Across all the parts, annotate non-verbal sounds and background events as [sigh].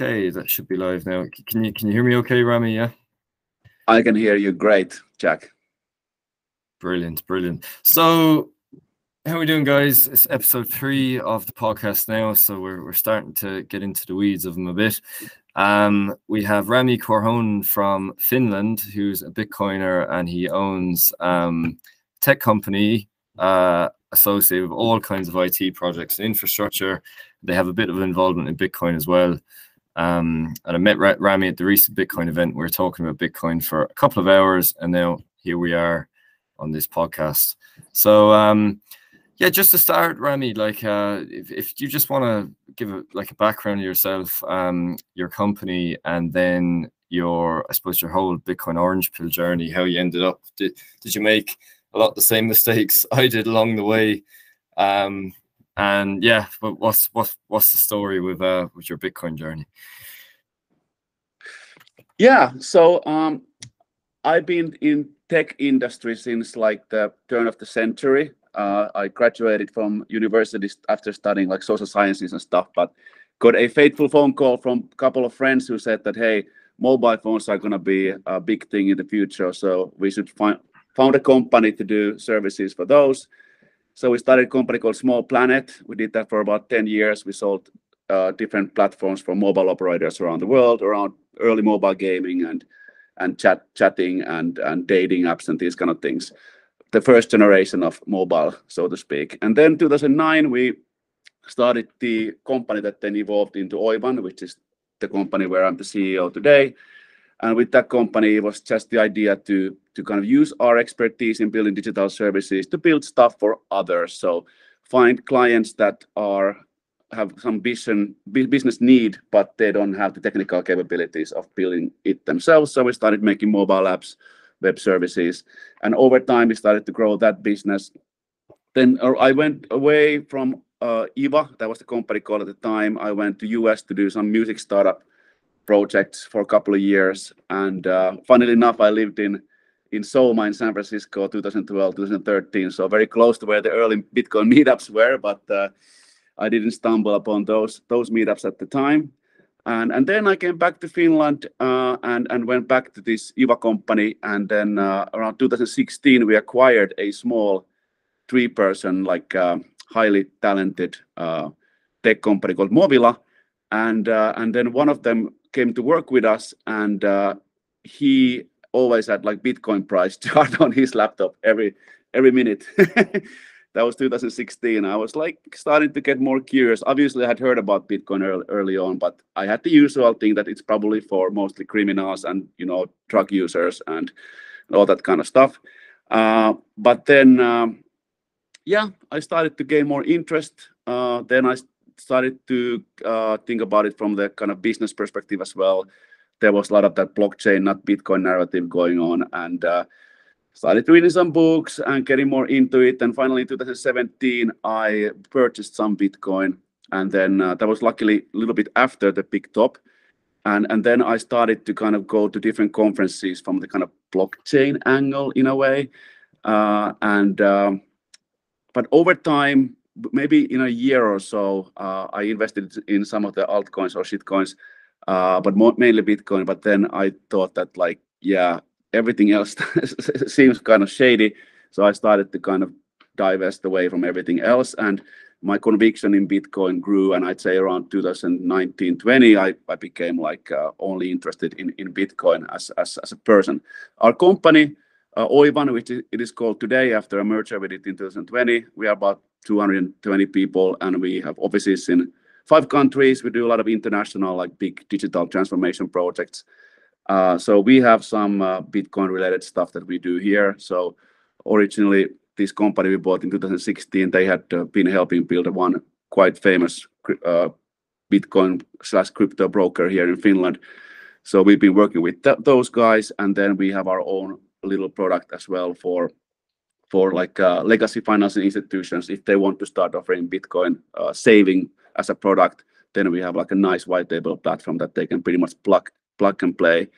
Okay, that should be live now. Can you can you hear me okay, Rami? Yeah. I can hear you great, Jack. Brilliant, brilliant. So how are we doing, guys? It's episode three of the podcast now, so we're, we're starting to get into the weeds of them a bit. Um, we have Rami Korhonen from Finland, who's a Bitcoiner, and he owns um, tech company uh, associated with all kinds of IT projects and infrastructure. They have a bit of involvement in Bitcoin as well. Um, and I met Rami at the recent Bitcoin event. We were talking about Bitcoin for a couple of hours, and now here we are on this podcast. So, um, yeah, just to start, Rami, like uh, if, if you just want to give a, like a background of yourself, um, your company, and then your, I suppose, your whole Bitcoin Orange Pill journey, how you ended up. Did, did you make a lot of the same mistakes [laughs] I did along the way? Um, and yeah, but what's what's what's the story with uh with your Bitcoin journey? Yeah, so um, I've been in tech industry since like the turn of the century. Uh, I graduated from university after studying like social sciences and stuff, but got a fateful phone call from a couple of friends who said that hey, mobile phones are going to be a big thing in the future, so we should find found a company to do services for those. So we started a company called Small Planet. We did that for about 10 years. We sold uh, different platforms for mobile operators around the world, around early mobile gaming and and chat chatting and and dating apps and these kind of things. The first generation of mobile, so to speak. And then 2009 we started the company that then evolved into Oivan, which is the company where I'm the CEO today. And with that company, it was just the idea to to kind of use our expertise in building digital services to build stuff for others. So find clients that are have some vision business need, but they don't have the technical capabilities of building it themselves. So we started making mobile apps, web services, and over time we started to grow that business. Then uh, I went away from uh, Eva, that was the company called at the time. I went to US to do some music startup projects for a couple of years, and uh, funnily enough, I lived in in Soma in San Francisco, 2012, 2013. So very close to where the early Bitcoin [laughs] meetups were, but uh, I didn't stumble upon those those meetups at the time. And and then I came back to Finland uh, and and went back to this Eva company. And then uh, around 2016, we acquired a small three-person, like uh, highly talented uh, tech company called Movila. And uh, and then one of them came to work with us, and he always had like Bitcoin price [laughs] chart on his laptop every every minute. [laughs] that was 2016. I was like starting to get more curious. Obviously, I had heard about Bitcoin early, early on, but I had the usual thing that it's probably for mostly criminals and you know drug users and all that kind of stuff. Uh, but then, um, yeah, I started to gain more interest. Uh, then I started to uh, think about it from the kind of business perspective as well there was a lot of that blockchain, not Bitcoin narrative going on, and uh, started reading some books and getting more into it. And finally, in 2017, I purchased some Bitcoin, and then uh, that was luckily a little bit after the big top. And, and then I started to kind of go to different conferences from the kind of blockchain angle in a way. Uh, and um, but over time, maybe in a year or so, uh, I invested in some of the altcoins or shitcoins uh, but mainly Bitcoin. But then I thought that like, yeah, everything else [laughs] seems kind of shady. So I started to kind of divest away from everything else. And my conviction in Bitcoin grew. And I'd say around 2019, 20, I, I became like uh, only interested in, in Bitcoin as, as, as a person. Our company, uh, Oivan, which it is called today after a merger with it in 2020, we are about 220 people and we have offices in five countries. We do a lot of international, like big digital transformation projects. Uh, so we have some uh, Bitcoin related stuff that we do here. So originally, this company we bought in 2016, they had uh, been helping build one quite famous uh, Bitcoin slash crypto broker here in Finland. So we've been working with th those guys, and then we have our own little product as well for for like uh, legacy financial institutions if they want to start offering Bitcoin uh, saving as a product, then we have like a nice white label platform that they can pretty much plug plug and play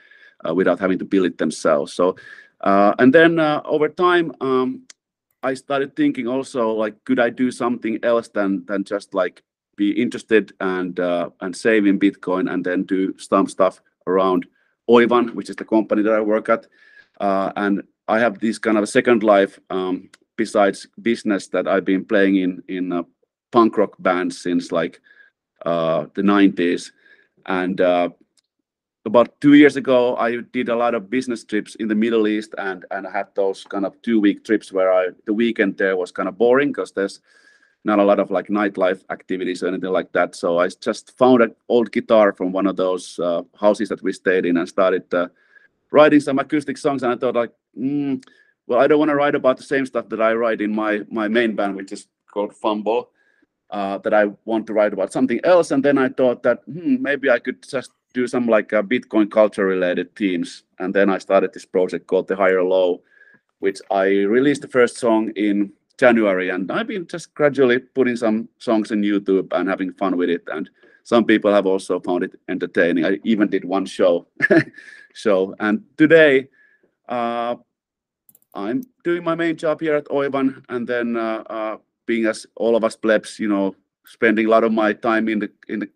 uh, without having to build it themselves. So, uh, and then uh, over time, um, I started thinking also like, could I do something else than than just like be interested and uh, and save in Bitcoin and then do some stuff around Oivan, which is the company that I work at. Uh, and I have this kind of a second life um, besides business that I've been playing in in a punk rock bands since like uh, the 90s. And uh, about two years ago, I did a lot of business trips in the Middle East, and and I had those kind of two week trips where I the weekend there was kind of boring because there's not a lot of like nightlife activities or anything like that. So I just found an old guitar from one of those uh, houses that we stayed in and started uh, writing some acoustic songs. And I thought like, mm, well, I don't want to write about the same stuff that I write in my my main band, which is called Fumble. Uh, that I want to write about something else. And then I thought that hmm, maybe I could just do some like uh, Bitcoin culture related themes. And then I started this project called The Higher Low, which I released the first song in January. And I've been just gradually putting some songs in YouTube and having fun with it. And some people have also found it entertaining. I even did one show. [laughs] show. And today, I'm doing my main job here at Oivan, and then uh, uh, being as all of us plebs, you know, spending a lot of my time in the in the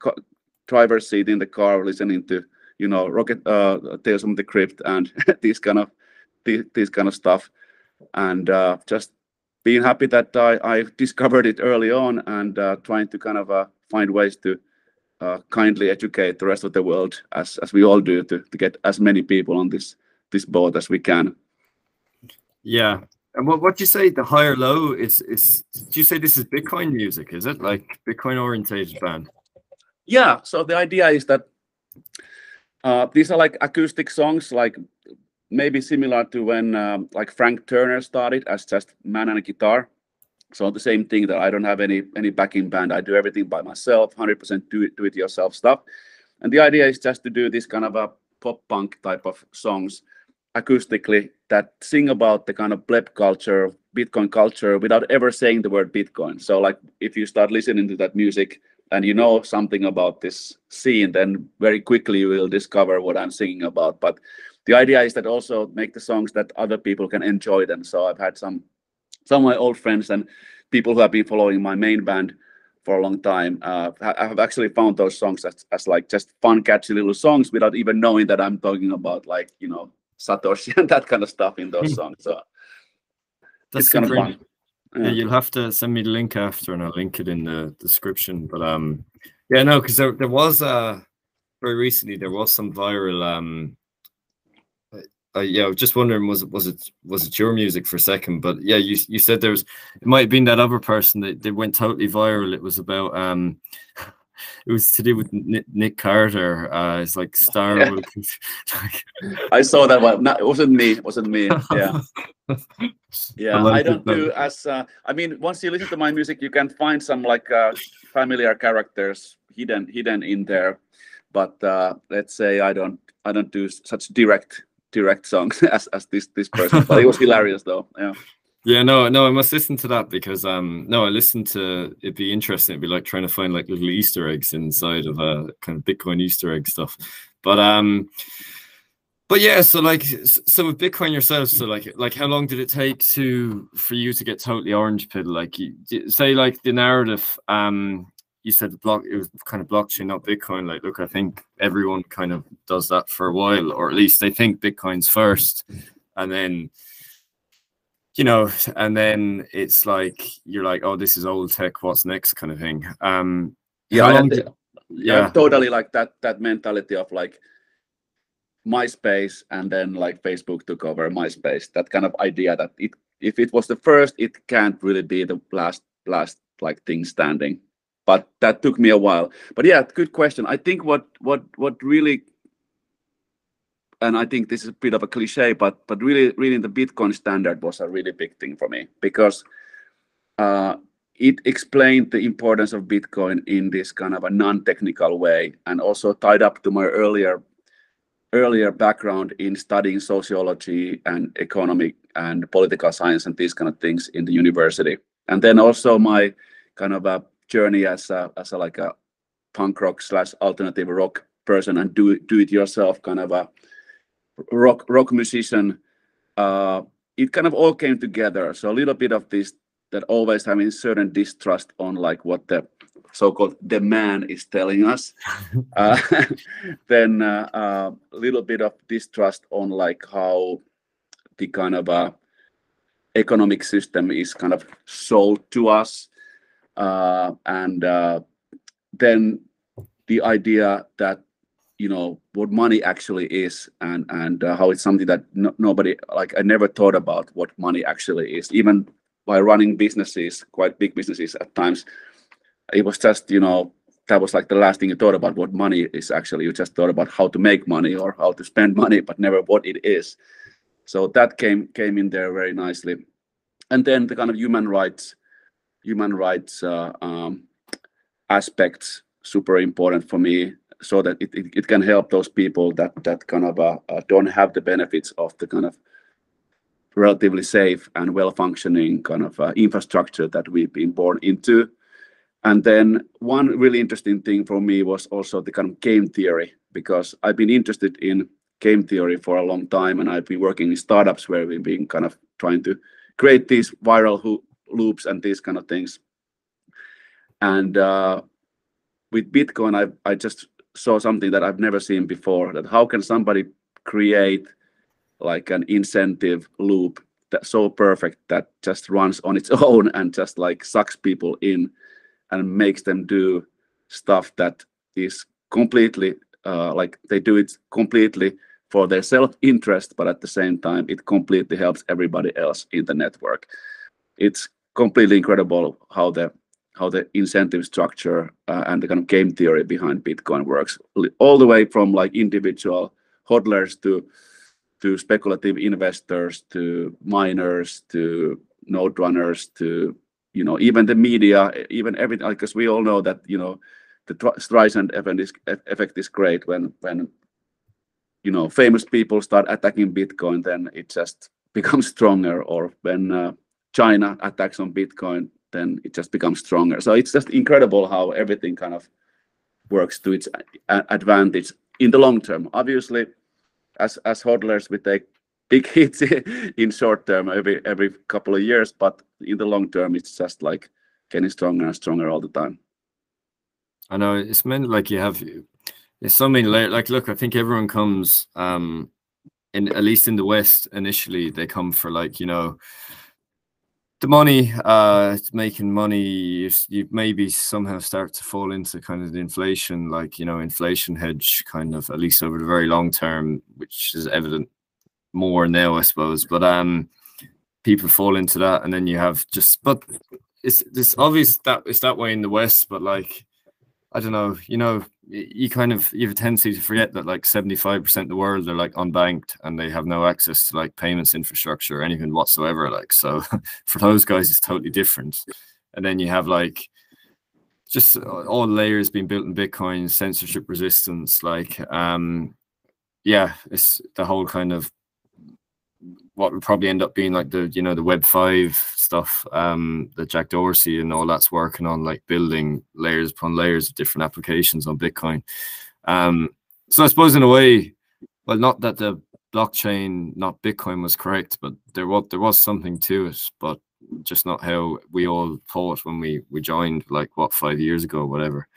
driver's seat in the car, listening to you know Rocket uh, Tales from the Crypt and [laughs] this kind of this, this kind of stuff, and uh, just being happy that I, I discovered it early on and uh, trying to kind of uh, find ways to uh, kindly educate the rest of the world as as we all do to to get as many people on this this boat as we can. Yeah, and what what you say the higher low is is do you say this is Bitcoin music? Is it like Bitcoin orientated band? Yeah. So the idea is that uh, these are like acoustic songs, like maybe similar to when um, like Frank Turner started as just man and a guitar. So the same thing that I don't have any any backing band. I do everything by myself, hundred percent do it do it yourself stuff. And the idea is just to do this kind of a pop punk type of songs acoustically that sing about the kind of pleb culture, Bitcoin culture without ever saying the word Bitcoin. So like if you start listening to that music and you know something about this scene, then very quickly you will discover what I'm singing about. But the idea is that also make the songs that other people can enjoy them. So I've had some some of my old friends and people who have been following my main band for a long time. Uh, I have actually found those songs as, as like just fun, catchy little songs without even knowing that I'm talking about like you know Satoshi and [laughs] that kind of stuff in those hmm. songs. So that's kind of fun. Yeah. yeah. you'll have to send me the link after, and I'll link it in the description. But um, yeah, no, because there there was uh very recently there was some viral um. Uh, yeah, I was just wondering was it was it was it your music for a second? But yeah, you you said there was it might have been that other person that they went totally viral. It was about um it was to do with Nick Carter. Uh, it's like Star. Yeah. [laughs] I saw that one. No, it wasn't me. It wasn't me. Yeah. [laughs] yeah. I, I don't do as. Uh, I mean, once you listen to my music, you can find some like uh, familiar characters hidden hidden in there. But uh, let's say I don't I don't do such direct direct songs [laughs] as as this this person. But it was hilarious though. Yeah. Yeah, no, no, I must listen to that because um no, I listened to it'd be interesting. It'd be like trying to find like little Easter eggs inside of a uh, kind of Bitcoin Easter egg stuff. But um but yeah, so like so with Bitcoin yourself, so like like how long did it take to for you to get totally orange pill? Like say like the narrative, um you said the block it was kind of blockchain, not Bitcoin. Like, look, I think everyone kind of does that for a while, or at least they think Bitcoin's first, and then you know, and then it's like you're like, oh, this is old tech. What's next, kind of thing. Um, yeah, did, yeah, totally like that. That mentality of like MySpace, and then like Facebook took over MySpace. That kind of idea that it, if it was the first, it can't really be the last, last like thing standing. But that took me a while. But yeah, good question. I think what what what really and I think this is a bit of a cliche, but but really reading the Bitcoin standard was a really big thing for me because uh, it explained the importance of Bitcoin in this kind of a non-technical way, and also tied up to my earlier earlier background in studying sociology and economic and political science and these kind of things in the university, and then also my kind of a journey as a as a like a punk rock slash alternative rock person and do do it yourself kind of a rock rock musician, uh, it kind of all came together. So a little bit of this that always having certain distrust on like what the so-called the man is telling us [laughs] uh, [laughs] then a uh, uh, little bit of distrust on like how the kind of uh, economic system is kind of sold to us uh, and uh, then the idea that you know what money actually is and and how it's something that no, nobody like i never thought about what money actually is. Even by running businesses quite big businesses at times it was just you know that was like the last thing you thought about what money is actually. You just thought about how to make money or how to spend [laughs] money but never what it is. So that came came in there very nicely. And then the kind of human rights human rights uh, um, aspects super important for me so that it, it, it, can help those people that that kind of uh, uh, don't have the benefits of the kind of relatively safe and well functioning kind of uh, infrastructure that we've been born into and then one really interesting thing for me was also the kind of game theory, because I've been interested in game theory for a long time, and I've been working in startups where we've been kind of trying to create these viral ho- loops and these kind of things. And uh, with Bitcoin, I I just saw something that I've never seen before. That how can somebody create like an incentive loop that's so perfect that just runs on its [laughs] own and just like sucks people in and makes them do stuff that is completely uh, like they do it completely for their self-interest, but at the same time, it completely helps everybody else in the network. It's completely incredible how the how the incentive structure uh, and the kind of game theory behind Bitcoin works, all the way from like individual hodlers to to speculative investors to miners to node runners to you know even the media even everything because we all know that you know the Streisand effect is, effect is great when when you know famous people start attacking bitcoin then it just becomes [laughs] stronger or when uh, china attacks on bitcoin then it just becomes stronger so it's just incredible how everything kind of works to its advantage in the long term obviously as as hodlers we take big [laughs] hits in short term every every couple of years, but in the long term, it's just like getting stronger and stronger all the time. I know it's meant like you have there's so many layers. Like, look, I think everyone comes um in at least in the West initially they come for like you know the money uh making money you, you, maybe somehow start to fall into kind of the inflation like you know inflation hedge kind of at least over the very long term which is evident more now, I suppose. But um, people fall into that, and then you have just. But it's it's obvious that it's that way in the West. But like, I don't know. You know, you kind of you have a tendency to forget that like seventy five percent of the world are like unbanked and they have no access to like payments infrastructure or anything whatsoever. Like, so [laughs] for those guys, it's totally different. And then you have like just all layers being built in Bitcoin, censorship resistance, like um yeah, it's the whole kind of what would probably end up being like the you know the web 5 stuff um that jack dorsey and all that's working on like building layers upon layers of different applications on bitcoin. Um so i suppose in a way well not that the blockchain not bitcoin was correct but there was there was something to it but just not how we all thought when we we joined like what five years ago whatever.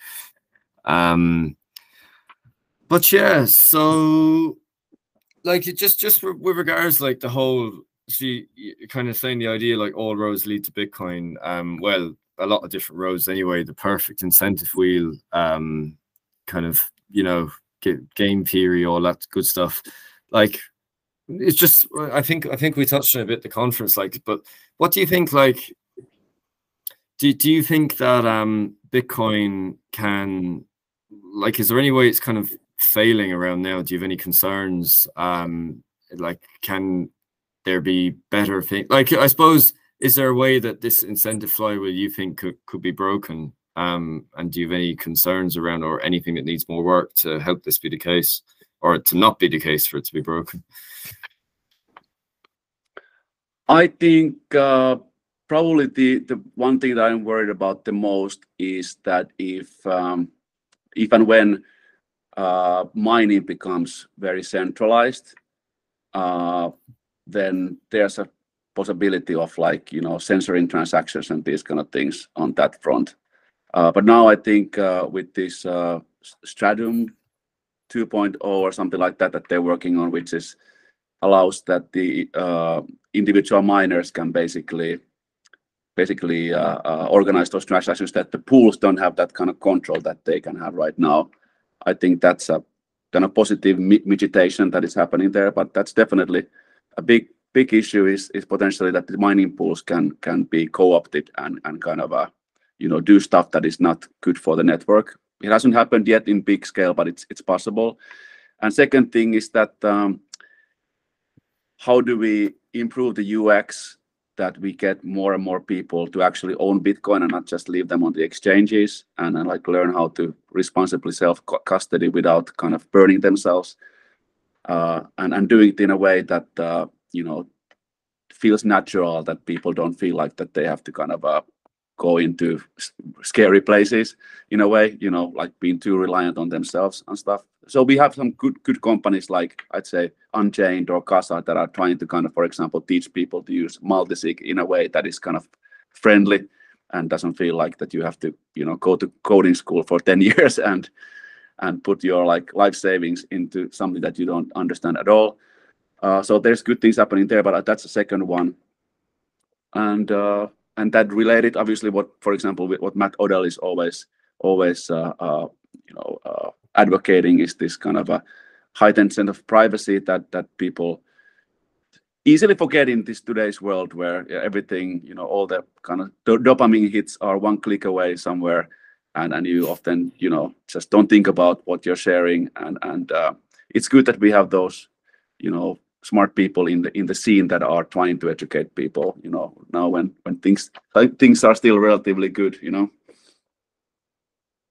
Um but yeah so like it just just with regards like the whole see kind of saying the idea like all roads lead to bitcoin um well a lot of different roads anyway the perfect incentive wheel um kind of you know game theory all that good stuff like it's just i think i think we touched on a bit the conference like but what do you think like do, do you think that um bitcoin can like is there any way it's kind of failing around now? Do you have any concerns? Um, like, can there be better things? Like, I suppose, is there a way that this incentive flywheel you think could, could be broken? Um, and do you have any concerns around or anything that needs more work to help this be the case or to not be the case for it to be broken? I think uh, probably the, the one thing that I'm worried about the most is that if um, if and when uh, mining becomes very centralized, uh, then there's a possibility of like you know censoring transactions and these kind of things on that front. Uh, but now I think uh, with this uh, Stratum 2.0 or something like that that they're working on, which is allows that the individual miners can basically basically organize those transactions that the pools don't have that kind of control that they can have right now. I think that's a kind of positive mitigation that is happening there, but that's definitely a big big issue is is potentially that the mining pools can can be co-opted and and kind of uh, you know do stuff that is not good for the network. It hasn't happened yet in big scale, but it's it's possible. And second thing is that um, how do we improve the UX that we get more and more people to actually own Bitcoin and not just leave them on the exchanges and, and like learn how to responsibly self custody without kind of burning themselves uh, and, and doing it in a way that uh, you know feels natural that people don't feel like that they have to kind of uh, go into scary places in a way you know like being too reliant on themselves and stuff. So we have some good good companies like i'd say unchained or casa that are trying to kind of for example teach people to use multisig in a way that is kind of friendly and doesn't feel like that you have to you know go to coding school for 10 [laughs] years and and put your like life savings into something that you don't understand at all. Uh, so there's good things happening there but that's the second one. And uh, and that related obviously what for example what matt odell is always always uh, uh, you know uh, advocating is this kind of a heightened sense of privacy that that people easily forget in this today's world where everything you know all the kind of dopamine hits are one click away somewhere and and you often you know just don't think about what you're sharing. And and uh, it's good that we have those you know smart people in the in the scene that are trying to educate people you know now when when things things are still relatively good you know?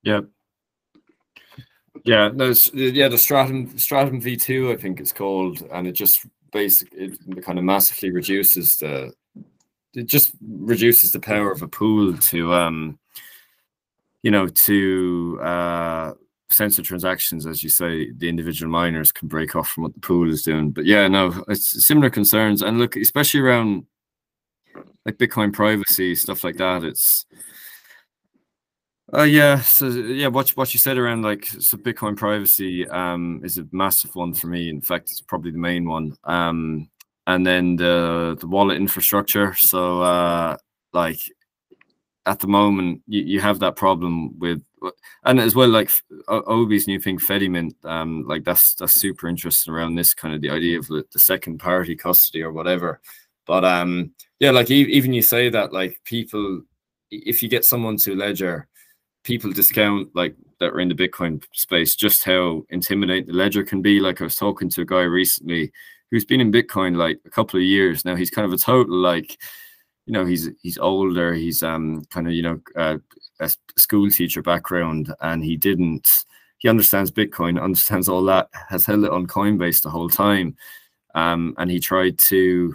Yeah. Yeah there's yeah the stratum stratum v2 i think it's called and it just basically it kind of massively reduces the it just reduces the power of a pool to um you know to uh censor transactions, as you say, the individual miners can break off from what the pool is doing. But yeah, no, it's similar concerns. And look, especially around like Bitcoin privacy, stuff like that, it's uh yeah, so yeah, what what you said around like so Bitcoin privacy um is a massive one for me. In fact, it's probably the main one. Um and then the the wallet infrastructure. So uh like at the moment you, you have that problem with and as well like obi's new thing fedimint um like that's that's super interesting around this kind of the idea of the, the second party custody or whatever. But um yeah like even you say that like people if you get someone to ledger people discount like that are in the bitcoin space just how intimidating the ledger can be. Like i was talking to a guy recently who's been in bitcoin like a couple of years. Now he's kind of a total like you know he's he's older he's um kind of you know uh, a school teacher background and he didn't he understands bitcoin [laughs] understands all that has held it on coinbase the whole time. Um and he tried to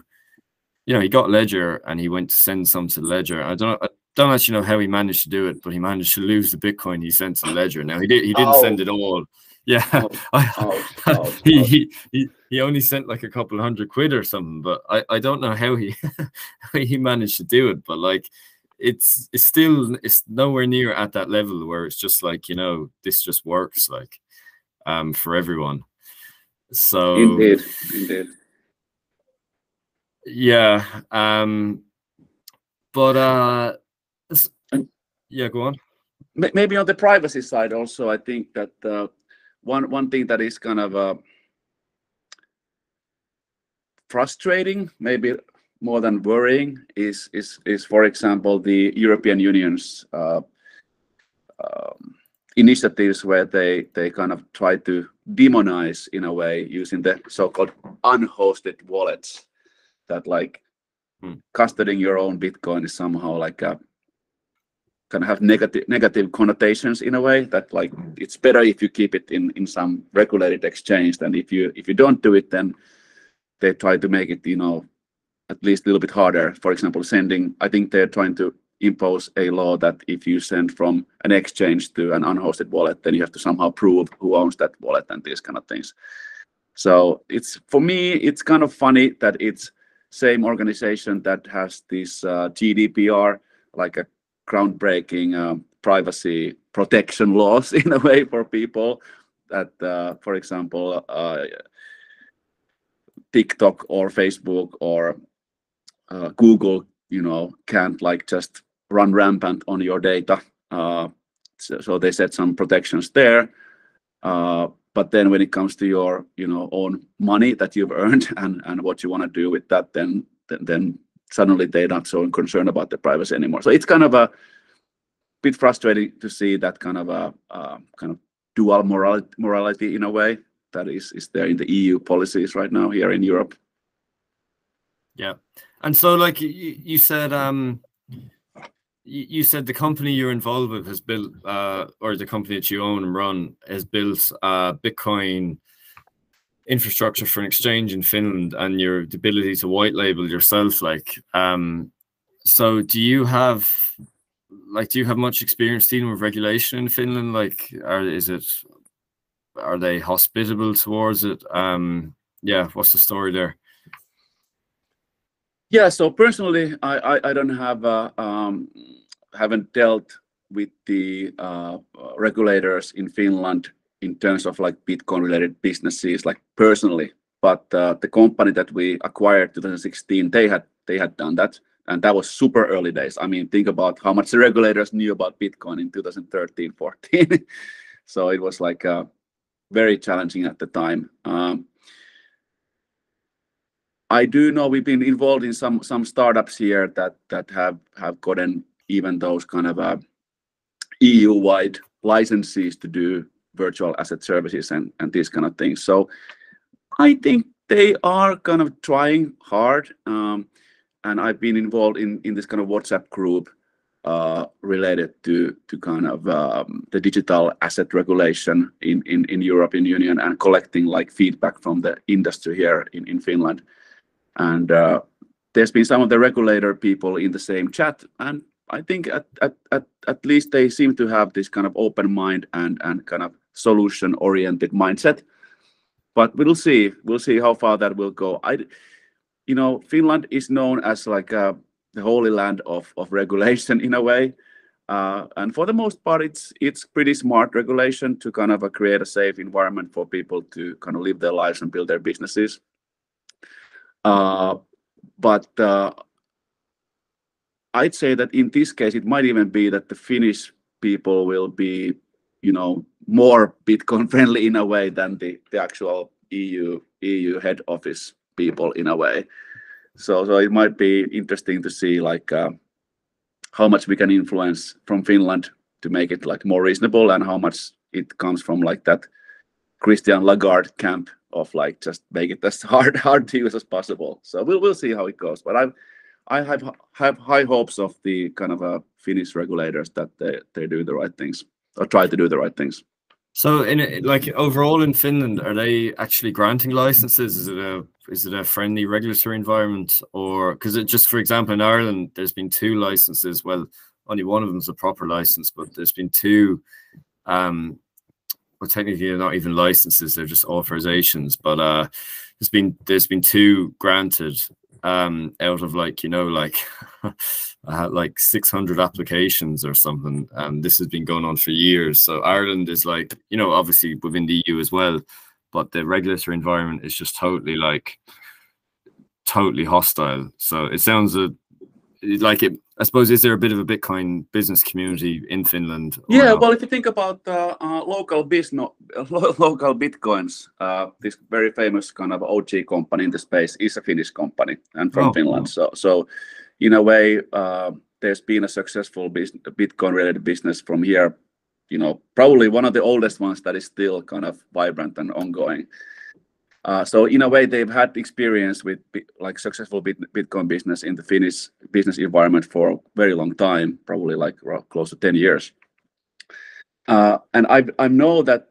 you know he got ledger and he went to send some to ledger. I don't I don't actually know how he managed to do it but he managed to lose the bitcoin he sent to ledger. Now he did he didn't oh. send it all yeah, [laughs] oh, [laughs] [laughs] he, he he he only sent like a couple hundred quid or something, but I I don't know how he how he managed to do it, but like it's it's still it's nowhere near at that level where it's just like you know this just works like um for everyone. So indeed, indeed. Yeah, um, but uh, yeah, go on. Maybe on the privacy side also, I think that. Uh, one one thing that is kind of uh, frustrating, maybe more than worrying, is is is for example the European Union's uh, um, initiatives where they they kind of try to demonize in a way using the so-called unhosted wallets that like hmm. custodying your own bitcoin is somehow like a kind of have negative negative connotations in a way that like it's better if you keep it in in some regulated exchange than if you if you don't do it then they try to make it you know at least a little bit harder. For example sending i think they're trying to impose a law that if you send from an exchange to an unhosted wallet then you have to somehow prove who owns that wallet and these kind of things. So it's for me it's kind of funny that it's same organization that has this uh, gdpr like a groundbreaking uh, privacy protection [laughs] laws in a way for people that, uh, for example, uh, TikTok or Facebook or uh, Google, you know, can't like just run rampant on your data. Uh, so, so, they set some protections there. Uh, but then when it comes to your, you know, own money that you've [laughs] earned and and what you want to do with that, then then, then suddenly they're not so concerned about the privacy anymore. So it's kind of a bit frustrating to see that kind of a uh, kind of dual morality, morality in a way that is is there in the EU policies right now here in Europe. Yeah, and so like you, you said, um, you said the company you're involved with has built, uh, or the company that you own and run has built uh, Bitcoin infrastructure for an exchange in Finland, and your ability to white label yourself. Like, um, so do you have, like, do you have much experience dealing with regulation in Finland? Like, are is it, are they hospitable towards it? Um, yeah, what's the story there? Yeah, so personally, I I, I don't have uh, um, haven't dealt with the uh, regulators in Finland in terms of like Bitcoin related businesses, like personally. But uh, the company that we acquired 2016, they had they had done that, and that was super early days. I mean, think about how much the regulators knew about Bitcoin in 2013, 14. [laughs] so it was like uh, very challenging at the time. Um, I do know we've been involved in some some startups here that that have have gotten even those kind of uh, EU-wide licenses to do virtual asset services and and these kind of things. So I think they are kind of trying hard, um, and I've been involved in in this kind of WhatsApp group uh, related to to kind of um, the digital asset regulation in, in in European Union and collecting like feedback from the industry here in in Finland and uh, there's been some of the regulator people in the same chat and i think at, at, at, at least they seem to have this kind of open mind and, and kind of solution oriented mindset. But we'll see. We'll see how far that will go. I you know finland is known as like uh, the holy land of, of regulation in a way. Uh, and for the most part it's it's pretty smart regulation to kind of uh, create a safe environment for people to kind of live their lives and build their businesses. But I'd say that in this case, it might even be that the Finnish people will be, you know, more Bitcoin friendly in a way than the, the actual EU EU head office people in a way. So so it might be interesting to see like uh, how much we can influence from Finland to make it like more reasonable and how much it comes from like that Christine Lagarde camp of like just make it as [laughs] hard hard to use as possible. So we'll we'll see how it goes. But I I have have high hopes of the kind of uh, Finnish regulators that they they do the right things or try to do the right things. So in like overall in Finland, are they actually granting licenses? Is it a is it a friendly regulatory environment, or because it just for example in Ireland, there's been two licenses. Well, only one of them is a proper license, but there's been two um, well, technically they're not even licenses; they're just authorizations. But uh, there's been there's been two granted um, out of like you know like [laughs] like 600 applications or something. And this has been going on for years. So Ireland is like you know obviously within the EU as well, but the regulatory environment is just totally like totally hostile. So it sounds a, like it I suppose is there a bit of a Bitcoin business community in Finland? Yeah, well, if you think about uh, uh, local business, [laughs] LocalBitcoins, uh, this very famous kind of OG company in the space is a Finnish company and from oh, Finland. So, so in a way, uh, there's been a successful Bitcoin-related business from here. You know, probably one of the oldest ones that is still kind of vibrant and ongoing. Uh, so in a way, they've had experience with like successful Bitcoin business in the Finnish business environment for a very long time, probably like close to 10 years. Uh, and I, I know that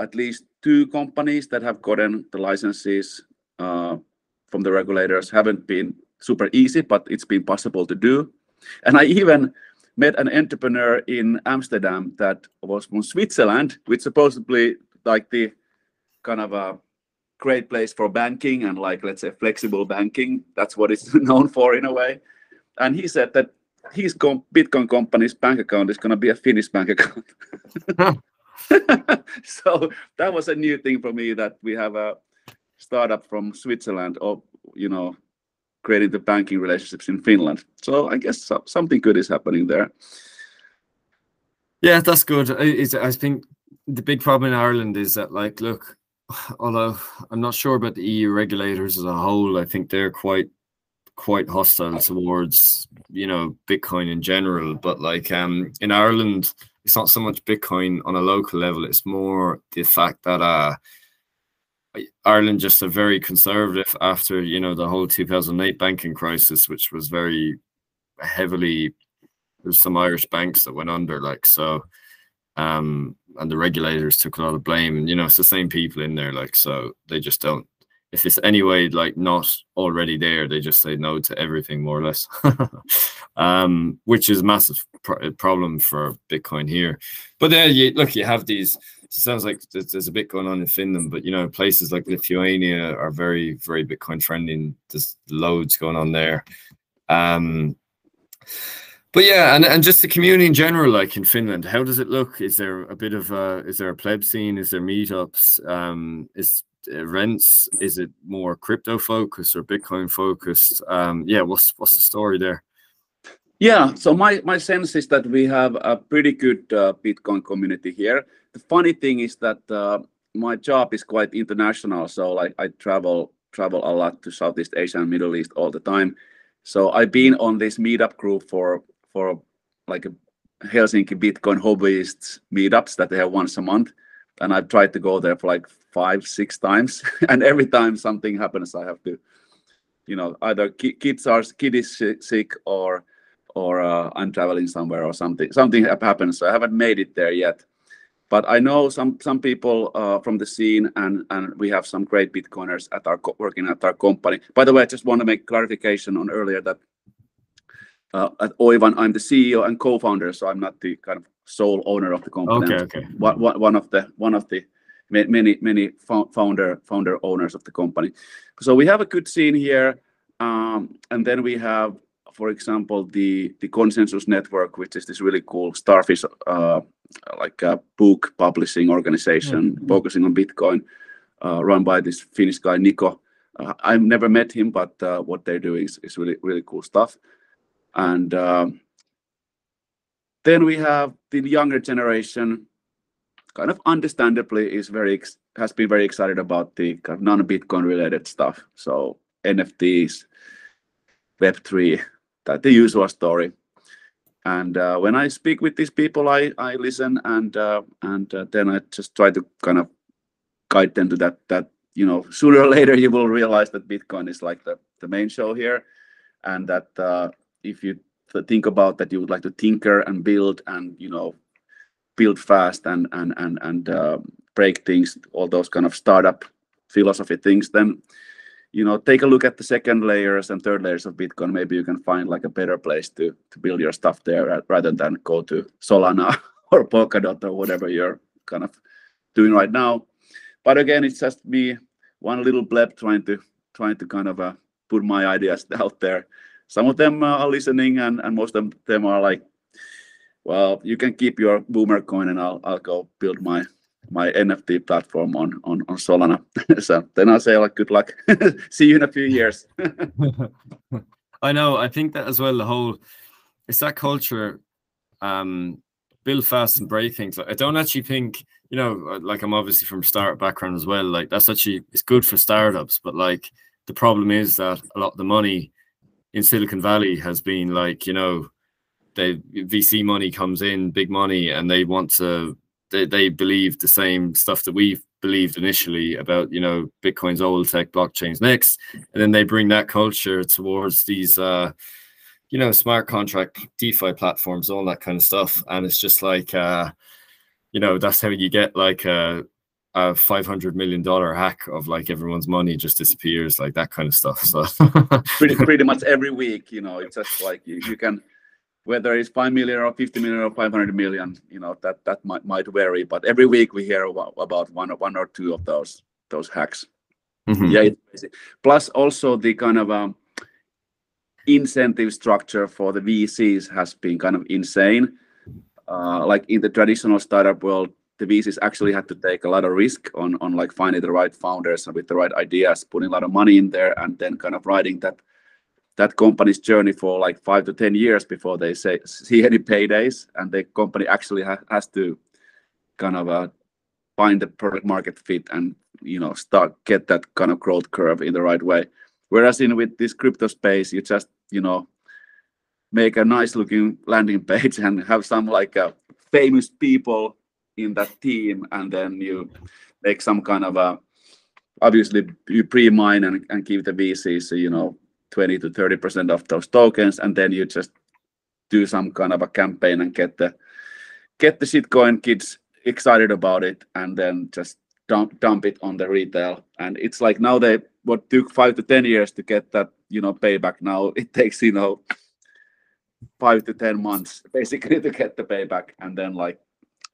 at least two companies that have gotten the licenses from the regulators haven't been super easy, but it's been possible to do. And I even met an entrepreneur in Amsterdam that was from Switzerland, which supposedly like the kind of a great place for banking and like let's say flexible banking that's what it's [laughs] known for in a way and he said that his Bitcoin company's bank account is going to be a Finnish bank account. [laughs] so that was a new thing for me that we have a startup from Switzerland or you know creating the banking relationships in Finland. So I guess something good is happening there. Yeah, that's good. I think the big problem in Ireland is that, like, look, although I'm not sure about the EU regulators as a whole, I think they're quite quite hostile towards you know Bitcoin in general. But like um in Ireland, it's not so much Bitcoin on a local level. It's more the fact that uh Ireland just are very conservative after you know the whole 2008 banking crisis, which was very heavily. There's some Irish banks that went under, like so, um, and the regulators took a lot of blame. And you know, it's the same people in there, like so they just don't. If it's anyway like not already there, they just say no to everything more or less, [laughs] um, which is a massive problem for Bitcoin here. But then you look, you have these sounds like there's, a bit going on in Finland, but you know, places like Lithuania are very, very Bitcoin. And there's loads going on there. Um, but yeah, and, and just the community in general, like in Finland, how does it look? Is there a bit of a, is there a pleb scene? Is there meetups? Um, is rents? Is it more crypto focused or Bitcoin focused? Um, yeah, what's what's the story there? Yeah, so my my sense is that we have a pretty good uh, Bitcoin community here the funny thing is that uh, my job is quite international. So like I travel travel a lot to Southeast Asia and Middle East all the time. So I've been on this meetup group for for like a Helsinki Bitcoin hobbyists meetups that they have once a month, and I've tried to go there for like five six times, [laughs] and every time something happens, I have to, you know, either kids are kid is sick or or uh, I'm traveling somewhere or something something happens. So I haven't made it there yet but I know some some people uh, from the scene, and and we have some great Bitcoiners at our working at our company. By the way, I just want to make clarification on earlier that uh, at Oivan, I'm the CEO and co-founder, so I'm not the kind of sole owner of the company. Okay, okay. One, one of the one of the many many founder founder owners of the company. So we have a good scene here, um, and then we have, for example, the the Konsensus Network, which is this really cool Starfish uh, like a book publishing organization mm-hmm. focusing on Bitcoin, uh, run by this Finnish guy Niko. Uh, I've never met him, but uh, what they're doing is, is really really cool stuff. And um, then we have the younger generation, kind of understandably, is very has been very excited about the kind of non-Bitcoin related stuff. So NFTs, Web three, that the usual story and uh, when I speak with these people, I I listen and uh, and uh, then I just try to kind of guide them to that that you know sooner or later you will realize that Bitcoin is like the the main show here, and that uh, if you think about that you would like to tinker and build and you know build fast and and and and uh, break things, all those kind of startup philosophy things, then you know take a look at the second layers and third layers of bitcoin. Maybe you can find like a better place to to build your stuff there rather than go to solana [laughs] or polkadot or whatever you're kind of doing right now. But again it's just me one little bleb trying to trying to kind of uh, put my ideas [laughs] out there. Some of them uh, are listening and and most of them are like well you can keep your boomer coin and i'll i'll go build my my NFT platform on on, on Solana. [laughs] so then I say like good luck. [laughs] See you in a few years. [laughs] I know. I think that as well. The whole it's that culture. Um, build fast and break things. I don't actually think you know. Like I'm obviously from startup background as well. Like that's actually it's good for startups, but like the problem is that a lot of the money in Silicon Valley has been like you know. They VC money comes in, big money, and they want to they, they believe the same stuff that we've believed initially about you know bitcoin's old tech blockchains next. And then they bring that culture towards these uh you know smart contract defi platforms all that kind of stuff. And it's just like uh you know that's how you get like a a 500 million dollar hack of like everyone's money just disappears like that kind of stuff so. Pretty pretty much [laughs] every week you know it's just like you, you can whether it's 5 million or 50 million or 500 million you know that that might, might vary but every week we hear about one or one or two of those those hacks mm-hmm. yeah plus also the kind of um, incentive structure for the VCs has been kind of insane. Uh, like in the traditional startup world, the VCs actually had to take a lot of risk on on like finding the right founders and with the right ideas, putting a lot of money in there, and then kind of riding that that company's journey for like five to ten years before they say see any paydays, and the company actually ha- has to kind of uh, find the product market fit and you know start get that kind of growth curve in the right way. Whereas in with this crypto space, you just you know make a nice looking landing [laughs] page and have some like uh, famous people in that team, and then you make some kind of a obviously you pre-mine and, and give the VCs you know 20 to 30 percent of those tokens and then you just do some kind of a campaign and get the get the shitcoin kids excited about it and then just dump dump it on the retail. And it's like now they what took five to ten years to get that you know payback now it [laughs] takes you know five to ten months [laughs] basically to get the payback. And then like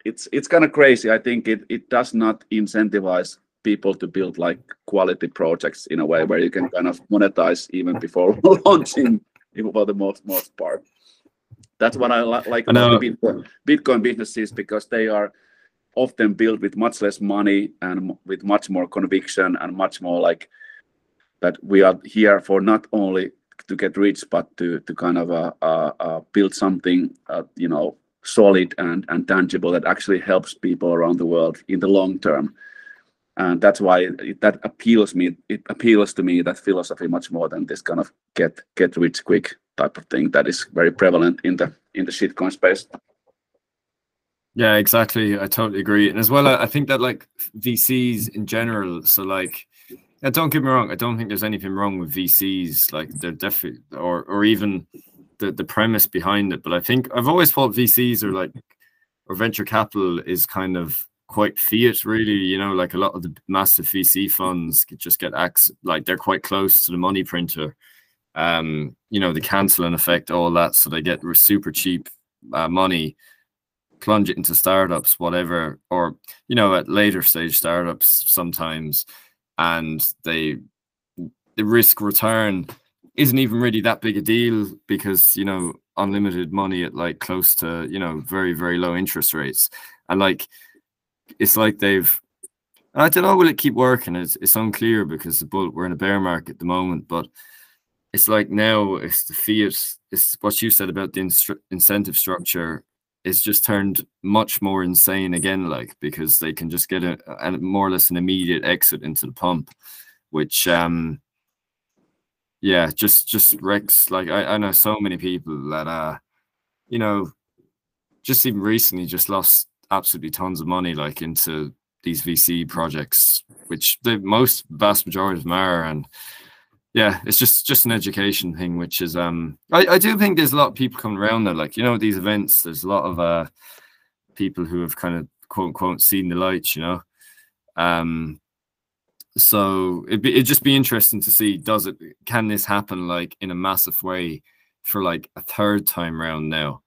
it's it's kind of crazy. I think it it does not incentivize people to build like quality projects in a way where you can kind of monetize even before [laughs] launching even for the most most part. That's what i li- like about bitcoin, bitcoin businesses because they are often built with much less money and with much more conviction and much more like that we are here for not only to get rich but to to kind of uh, uh, uh, build something uh, you know solid and and tangible that actually helps people around the world in the long term and that's why it, that appeals me it appeals to me that philosophy much more than this kind of get get rich quick type of thing that is very prevalent in the in the shitcoin space. Yeah exactly. I totally agree. And as well i think that like vcs in general so like don't get me wrong. I don't think there's anything wrong with vcs like they're definitely or or even the the premise behind it. But i think i've always thought vcs are like or venture capital is kind of quite fiat really you know like a lot of the massive vc funds just get access like they're quite close to the money printer. Um you know the Cantillon effect all that so they get super cheap uh, money plunge it into startups whatever or you know at later stage startups sometimes and they the risk return isn't even really that big a deal because you know unlimited money at like close to you know very very low interest rates. And like it's like they've I don't know will it keep working? It's, it's unclear because the bull we're in a bear market at the moment but it's like now it's the fiat it's what you said about the instru- incentive structure is just turned much more insane again like because they can just get a, a more or less an immediate exit into the pump which um yeah just just wrecks like I, I know so many people that uh you know just even recently just lost absolutely tons of money like into these VC projects, which the most vast majority of them are. And yeah, it's just just an education thing, which is um I, I do think there's a lot of people coming around there. Like, you know, these events, there's a lot of uh people who have kind of quote unquote seen the lights, you know. Um so it'd be it'd just be interesting to see does it can this happen like in a massive way for like a third time round now.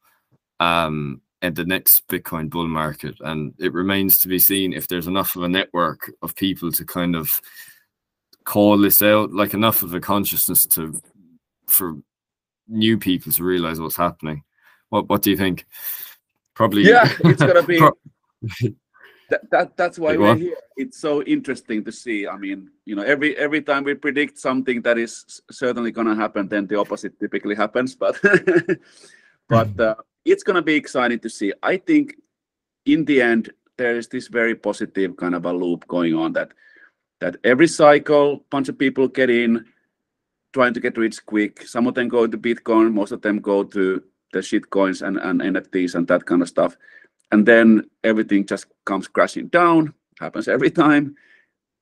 Um at the next Bitcoin bull market. And it remains to be seen if there's enough of a network of people to kind of call this out, like enough of a consciousness to for new people to realize what's happening. What what do you think? Probably Yeah, [laughs] it's gonna be [laughs] that, that that's why we're here. It's so interesting to see. I mean, you know, every every time we predict something that is certainly gonna happen, then the opposite typically happens. But [laughs] but uh, it's going to be exciting to see. I think in the end, there is this very positive kind of a loop going on that that every cycle, bunch of people get in, trying to get rich quick. Some of them go to Bitcoin, most of them go to the shit coins and, and NFTs and that kind of stuff. And then everything just comes crashing down, happens every [laughs] time.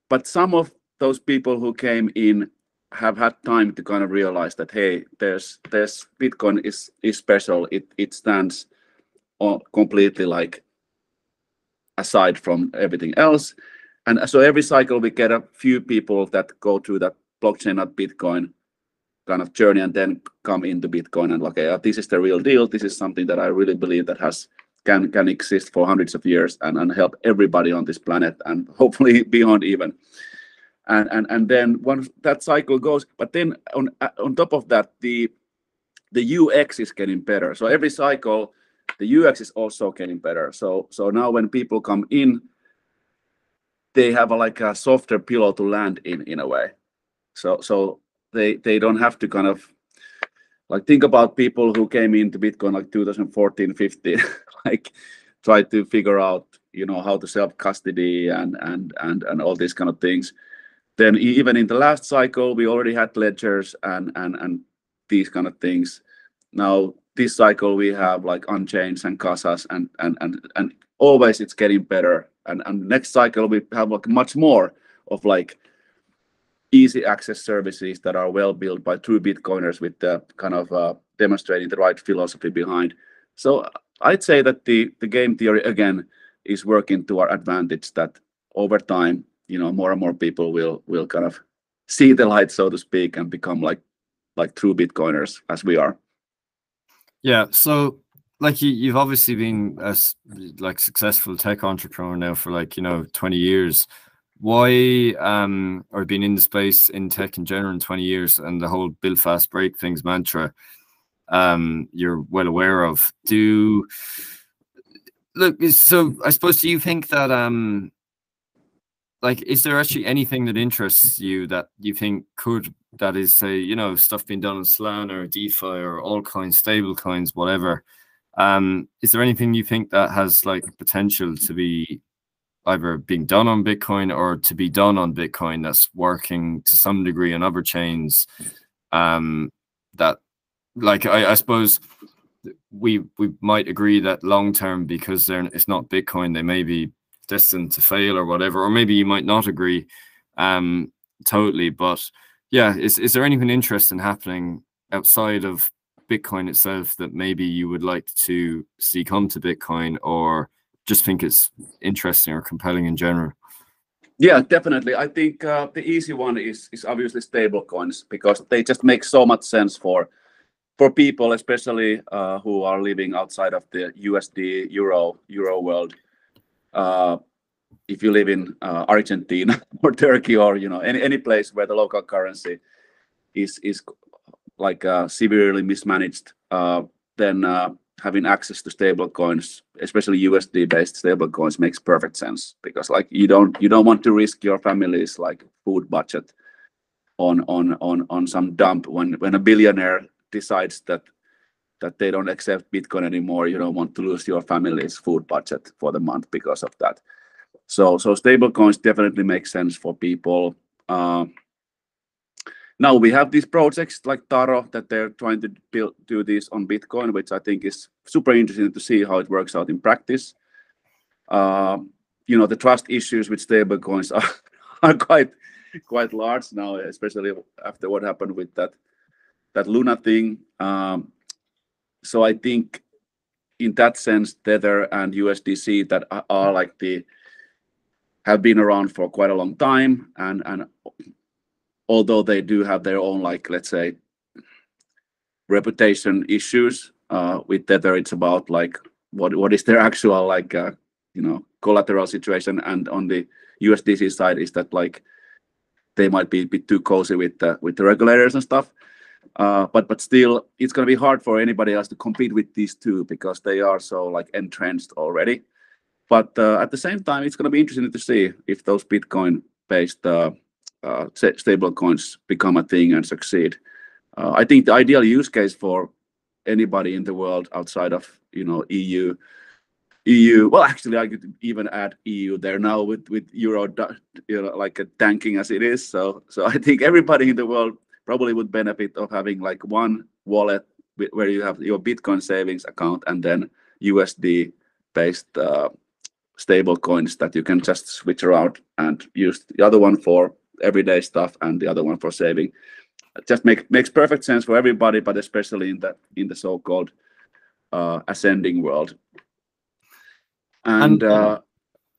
But some of those people who came in have had time to kind of realize that hey there's there's bitcoin is is special. It it stands on completely like aside from everything else. And so every cycle we get a few people that go through that blockchain not bitcoin kind of journey and then come into bitcoin and like, okay uh, this is the real deal. This is something that i really believe that has can can exist for hundreds of years and, and help everybody on this planet and hopefully [laughs] beyond even and and and then once that cycle goes but then on uh, on top of that the the UX is getting better. So every cycle, the UX is also getting better. So so now when people come in, they have a, like a softer pillow to land in in a way. So so they they don't have to kind of like think about people who came into Bitcoin like 2014, 15, [laughs] like try to figure out you know how to self custody and and and and all these kind of things. Then even in the last cycle, we already had ledgers and and and these kind of things. Now this cycle we have like unchains and casas and and and and always it's getting better. And and next cycle we have like much more of like easy access services that are well built by true Bitcoiners with the kind of uh, demonstrating the right philosophy behind. So I'd say that the the game theory again is working to our advantage. That over time, you know, more and more people will will kind of see the light, so to speak, and become like like true Bitcoiners as we are. Yeah. So like you, you've obviously been a like successful tech entrepreneur now for like you know 20 years why um or been in the space in tech in general in 20 years and the whole build fast break things mantra um you're well aware of do look so i suppose do you think that um like is there actually anything that interests you that you think could that is say you know stuff being done in Solana or DeFi or all altcoins, stable coins, whatever. Um, is there anything you think that has like potential to be either being done on Bitcoin or to be done on Bitcoin that's working to some degree on other chains? Um, that like I, I suppose we we might agree that long term because they're it's not Bitcoin, they may be destined to fail or whatever, or maybe you might not agree um totally, but yeah, is is there anything interesting happening outside of Bitcoin itself that maybe you would like to see come to Bitcoin or just think it's interesting or compelling in general? Yeah, definitely. I think uh, the easy one is is obviously stable coins because they just make so much sense for for people, especially uh, who are living outside of the USD Euro Euro world. Uh, if you live in uh, Argentina [laughs] or Turkey or you know any any place where the local currency is is like uh, severely mismanaged, then having access to stable coins, especially USD based stable coins, makes perfect sense because like you don't you don't want to risk your family's like food budget on on on on some dump when when a billionaire decides that that they don't accept Bitcoin anymore. You don't want to lose your family's food budget for the month because of that. So so stable coins definitely make sense for people. Uh, now we have these projects like Taro that they're trying to build do this on Bitcoin, which I think is super interesting to see how it works out in practice. Uh, you know the trust issues with stable coins are, [laughs] are quite quite large now, especially after what happened with that that Luna thing. Um, so I think in that sense, Tether and USDC that are, like the have been around for quite a long time and and although they do have their own like let's say reputation issues uh, with tether it's about like what what is their actual like uh, you know collateral situation. And on the usdc side is that like they might be a bit too cozy with the with the regulators and stuff uh, but but still it's going to be hard for anybody else to compete with these two because they are so like entrenched already but uh, at the same time, it's going to be interesting to see if those Bitcoin-based uh, uh, stable coins become a thing and succeed. Uh, I think the ideal use case for anybody in the world outside of you know EU, EU. Well, actually, I could even add EU there now with with euro, you know, like a tanking as it is. So so I think everybody in the world probably would benefit of having like one wallet where you have your Bitcoin savings account and then USD based uh, stable coins that you can just switch around and use the other one for everyday stuff and the other one for saving. It just make, makes perfect sense for everybody, but especially in the in the so-called uh, ascending world. And, and uh,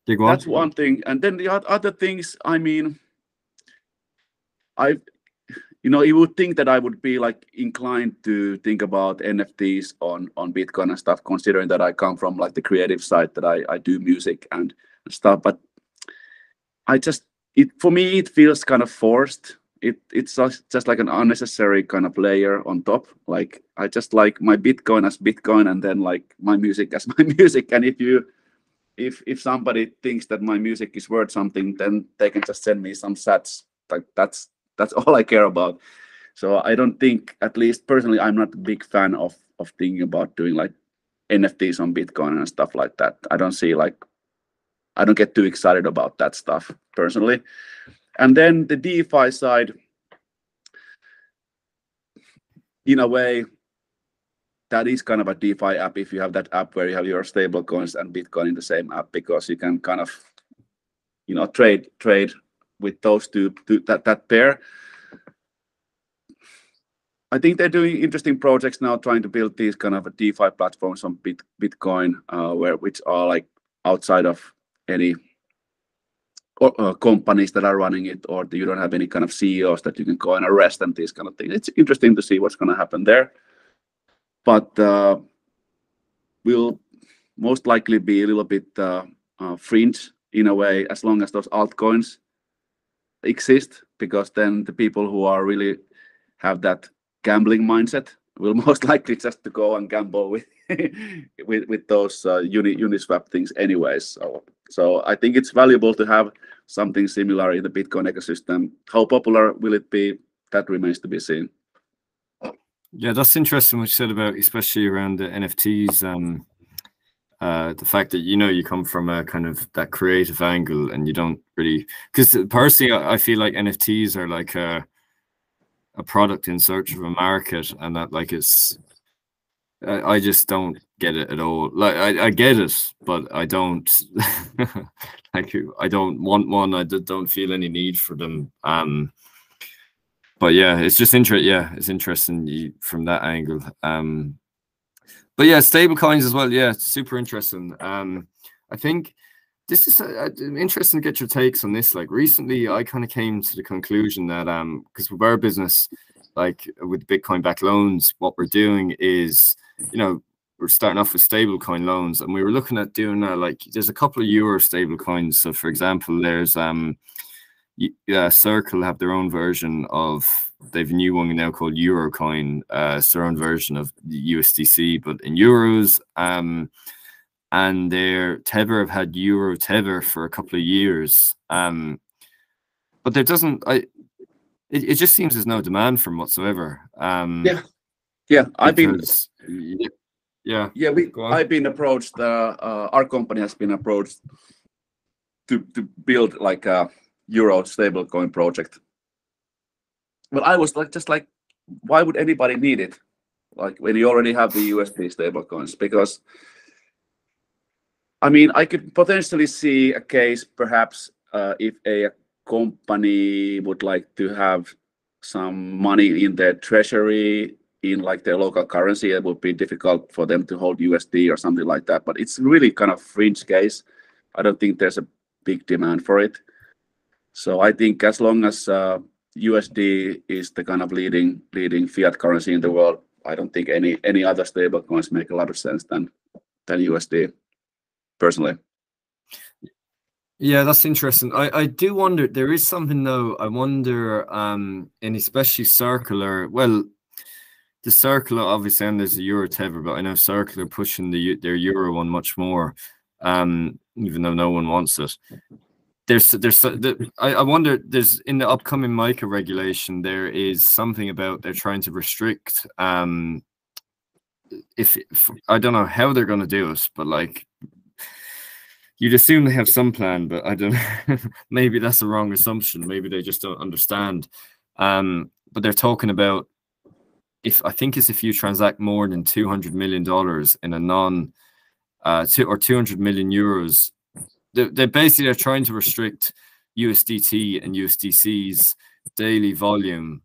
that's one thing. And then the other things, I mean, I you know, you would think that I would be like inclined to think about NFTs on on Bitcoin and stuff, considering that I come from like the creative side that I I do music and stuff. But I just it for me it feels kind of forced. it it's just like an unnecessary kind of layer on top like i just like my bitcoin as bitcoin and then like my music as [laughs] my music and if you if if somebody thinks that my music is worth something then they can just send me some sats like that's that's all i care about. So i don't think at least personally i'm not a big fan of of thinking about doing like nfts on bitcoin and stuff like that. I don't see like i don't get too excited about that stuff personally. And then the DeFi side, in a way, that is kind of a DeFi app if you have that app where you have your stable coins and Bitcoin in the same app because you can kind of, you know, trade trade with those two, two that that pair. I think they're doing interesting projects now, trying to build these kind of a DeFi platforms on Bit, Bitcoin, uh, where which are like outside of any uh, companies that are running it, or you don't have any kind of CEOs that you can go and arrest and these kind of things. It's interesting to see what's going to happen there, but uh, will most likely be a little bit uh, uh, fringe in a way as long as those altcoins exist, because then the people who are really have that gambling mindset will [laughs] most likely just to go and gamble with [laughs] with with those uh, uni uniswap things anyways. So so i think it's valuable to have something similar in the bitcoin ecosystem. How popular will it be? That remains to be seen. Yeah that's interesting what you said about especially around the nfts um uh, the fact that you know you come from a kind of that creative angle and you don't really because personally I, I feel like nfts are like a a product in search of a market and that like it's I, I just don't get it at all. Like I, I get it, but I don't [laughs] like I don't want one. I don't feel any need for them. Um, but yeah, it's just interesting. Yeah, it's interesting from that angle. Um, but yeah, stable coins as well. Yeah, super interesting. Um, I think this is uh, interesting to get your takes on this. Like recently, I kind of came to the conclusion that um, because with our business, like with Bitcoin back loans, what we're doing is you know, we're starting off with stablecoin loans, and we were looking at doing uh, like there's a couple of euro stable coins. So, for example, there's um, yeah, Circle have their own version of they've a new one now called Eurocoin. Uh, it's their own version of USDC, but in euros. Um, and their Tether have had Euro Tether for a couple of years. Um, but there doesn't I it, it just seems there's no demand from whatsoever. Um, yeah, yeah, I've been. Yeah, yeah. We, I've been approached. Uh, uh, our company has been approached to to build like a euro stablecoin project. But I was like, just like, why would anybody need it? Like when you already have the USD stablecoins, because I mean, I could potentially see a case perhaps uh, if a company would like to have some money in their treasury in like their local currency, it would be difficult for them to hold USD or something like that. But it's really kind of fringe case. I don't think there's a big demand for it. So I think as long as uh, USD is the kind of leading leading fiat currency in the world, I don't think any any other stable coins make a lot of sense than than USD, personally. Yeah, that's interesting. I, I do wonder there is something though. I wonder, um, and especially circular. Well, the circular obviously and there's a euro tether but i know circular pushing the their euro one much more um even though no one wants it there's there's the, I, I wonder there's in the upcoming MiCA regulation there is something about they're trying to restrict um if, if i don't know how they're going to do it but like you'd assume they have some plan but i don't [laughs] maybe that's a wrong assumption maybe they just don't understand. Um but they're talking about if I think it's if you transact more than two hundred million dollars in a non uh two or two hundred million euros, they they basically are trying to restrict USDT and USDC's daily volume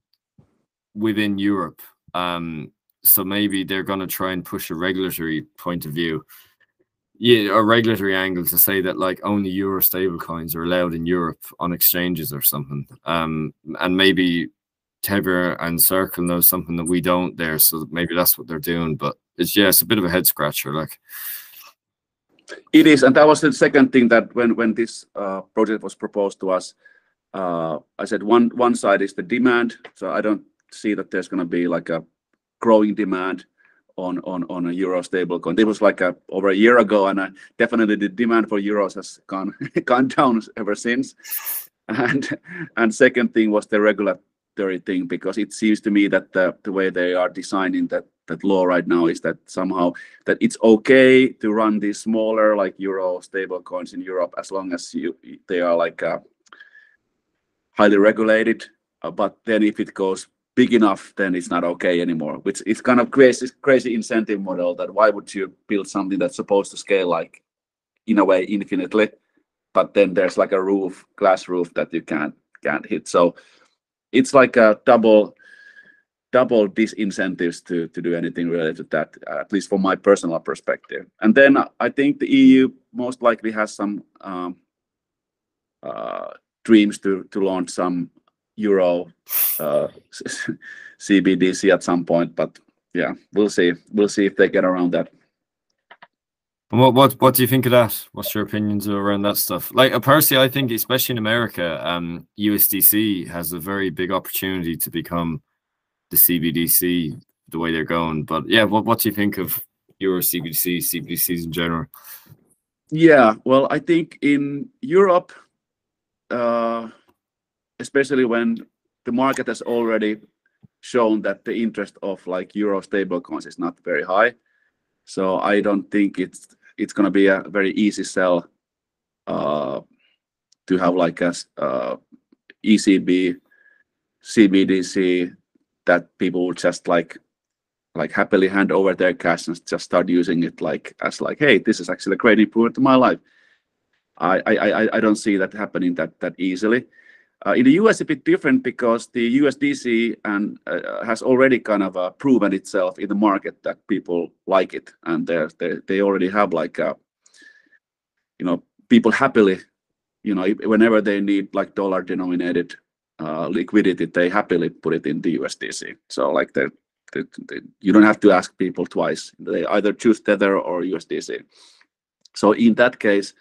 within Europe. Um, so maybe they're going to try and push a regulatory point of view, yeah, a regulatory angle to say that like only euro stablecoins are allowed in Europe on exchanges or something. Um, and maybe Tether and Circle knows something that we don't there, so maybe that's what they're doing. But it's yeah, it's a bit of a head scratcher, like. It is, and that was the second thing that when when this uh, project was proposed to us, uh, I said one one side is the demand. So I don't see that there's going to be like a growing demand on on on a euro stablecoin. It was like a, over a year ago, and uh, definitely the demand for euros has gone [laughs] gone down ever since. And and second thing was the regulatory thing because it seems to me that the the way they are designing that that law right now is that somehow that it's okay to run these smaller like euro stable coins in Europe as long as you they are like uh, highly regulated. Uh, but then if it goes big enough, then it's not okay anymore. Which is kind of crazy, crazy incentive model. That why would you build something that's supposed to scale like in a way infinitely, but then there's like a roof, glass roof that you can't can't hit. So it's like a double double disincentives to do anything related to that, uh, at least from my personal perspective. And then I think the EU most likely has some um, uh, dreams to to launch some euro uh, [laughs] CBDC at some point, but yeah, we'll see. We'll see if they get around that. And what what what do you think of that? What's your opinions around that stuff? Like uh, personally, I think especially in America, um, USDC has a very big opportunity to become the CBDC the way they're going. But yeah, what what do you think of Euro CBDC, CBDCs in general? Yeah, well, I think in Europe, uh, especially when the market has already shown that the interest of like euro stablecoins is not very high. So I don't think it's it's going to be a very easy sell uh, to have like a uh, ECB CBDC that people would just like like happily hand over their cash and just start using it like as like hey this is actually a great improvement to my life. I I I, I don't see that happening that that easily. Uh, in the US, a bit different because the USDC and uh, has already kind of uh, proven itself in the market that people like it, and they they already have like you know people happily, you know whenever they need like dollar denominated uh, liquidity, they happily put it in the USDC. So like you don't have to ask people twice. They either choose Tether or USDC. So in that case,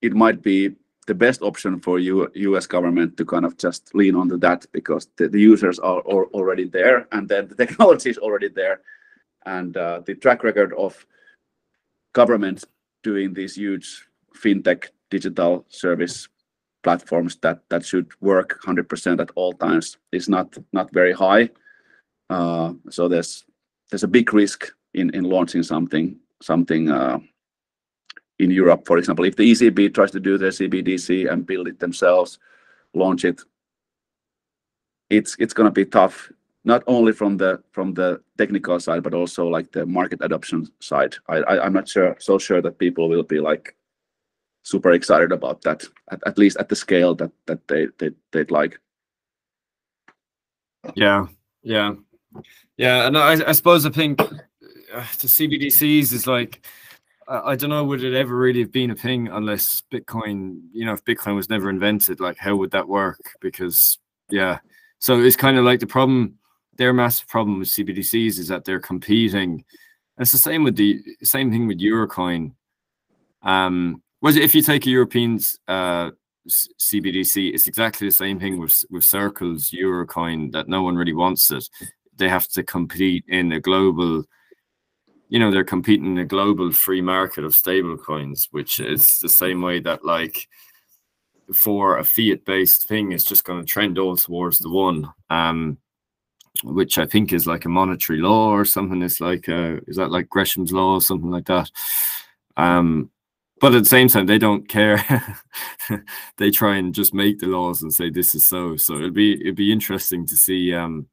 it might be the best option for US government to kind of just lean onto that because the, the users are, are, already there and then the [laughs] technology is already there. And uh, the track record of governments doing these huge fintech digital service platforms that that should work 100% at all times is not not very high. Uh, so there's there's a big risk in in launching something something uh, in Europe, for example, if the ECB tries to do the CBDC and build it themselves, launch it, it's it's going to be tough. Not only from the from the technical side, but also like the market adoption side. I, I am not sure so sure that people will be like super excited about that at, least at the scale that that they, they they'd like. Yeah, yeah, yeah, and I, I suppose I think uh, the CBDCs is like I don't know, would it ever really have been a thing unless Bitcoin, you know, if Bitcoin was never invented, like how would that work? Because, yeah. So it's kind of like the problem, their massive problem with CBDCs is that they're competing. And it's the same with the same thing with Eurocoin. Um, was it if you take a European uh, CBDC, it's exactly the same thing with with Circle's Eurocoin that no one really wants it. They have to compete in a global you know they're competing in a global free market of stable coins which is the same way that like for a fiat based thing is just going to trend all towards the one um which i think is like a monetary law or something. Is like uh is that like gresham's law or something like that? Um but at the same time they don't care. [laughs] They try and just make the laws and say this is so. So it'll be it'd be interesting to see um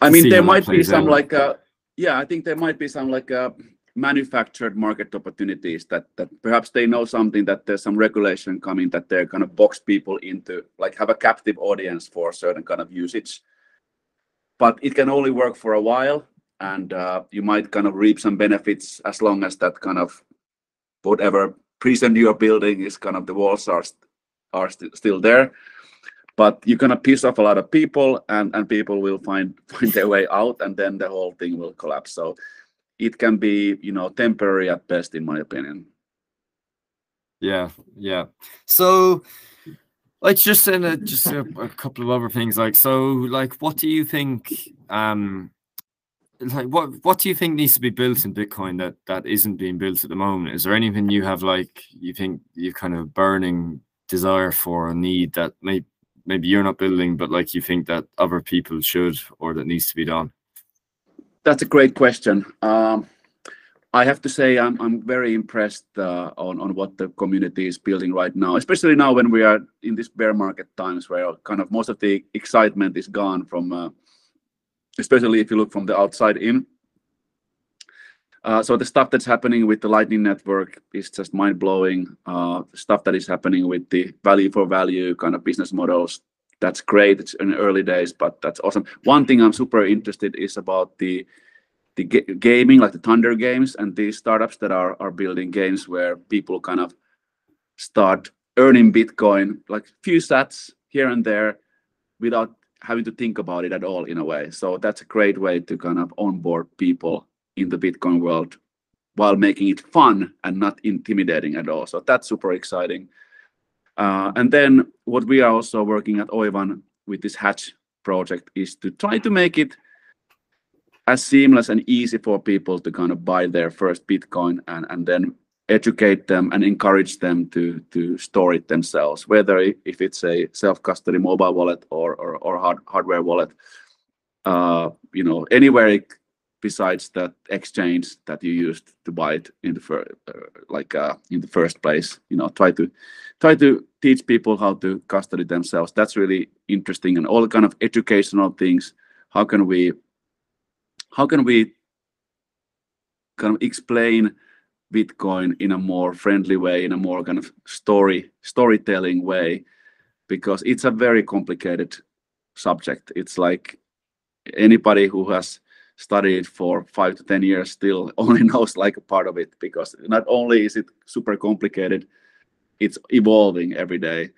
i mean there might be some out. like uh yeah, I think there might be some like uh, manufactured market opportunities that that perhaps they know something that there's some regulation coming that they're kind of box people into like have a captive audience for a certain kind of usage. But it can only work for a while, and uh, you might kind of reap some benefits as long as that kind of whatever prison you're building is kind of the walls are are st- still there but you're gonna piss off a lot of people and and people will find [laughs] find their way out and then the whole thing will collapse. So it can be you know temporary at best in my opinion. Yeah yeah. So like just in a, just a, a, couple of other things like so like what do you think um like what what do you think needs to be built in bitcoin that that isn't being built at the moment? Is there anything you have like you think you kind of burning desire for a need that may maybe you're not building but like you think that other people should or that needs to be done that's a great question um I have to say I'm I'm very impressed uh, on on what the community is building right now, especially now when we are in this bear market times where kind of most of the excitement is gone from, uh, especially if you look from the outside in. Uh, so the stuff that's happening with the Lightning Network is just mind blowing. Uh, stuff that is happening with the value for value kind of business models, that's great. It's in early days, but that's awesome. One thing I'm super interested is about the the gaming, like the THNDR games, and these startups that are are building games where people kind of start earning Bitcoin, like few sats here and there, without having to think about it at all in a way. So that's a great way to kind of onboard people in the Bitcoin world while making it fun and not intimidating at all. So that's super exciting. Uh, and then what we are also working at Oivan with this Hatch project is to try to make it as seamless and easy for people to kind of buy their first Bitcoin and, and then educate them and encourage them to to store it themselves, whether if it's a self-custody mobile wallet or or, or hard, hardware wallet, uh, you know, anywhere besides that exchange that you used to buy it in the first, uh, like uh, in the first place. You know, try to try to teach people how to custody themselves. That's really interesting and all kind of educational things. How can we how can we kind of explain Bitcoin in a more friendly way, in a more kind of story storytelling way, because it's a very complicated subject. It's like anybody who has studied for five to ten years still [laughs] only knows like a part of it because not only is it super complicated, it's evolving every day.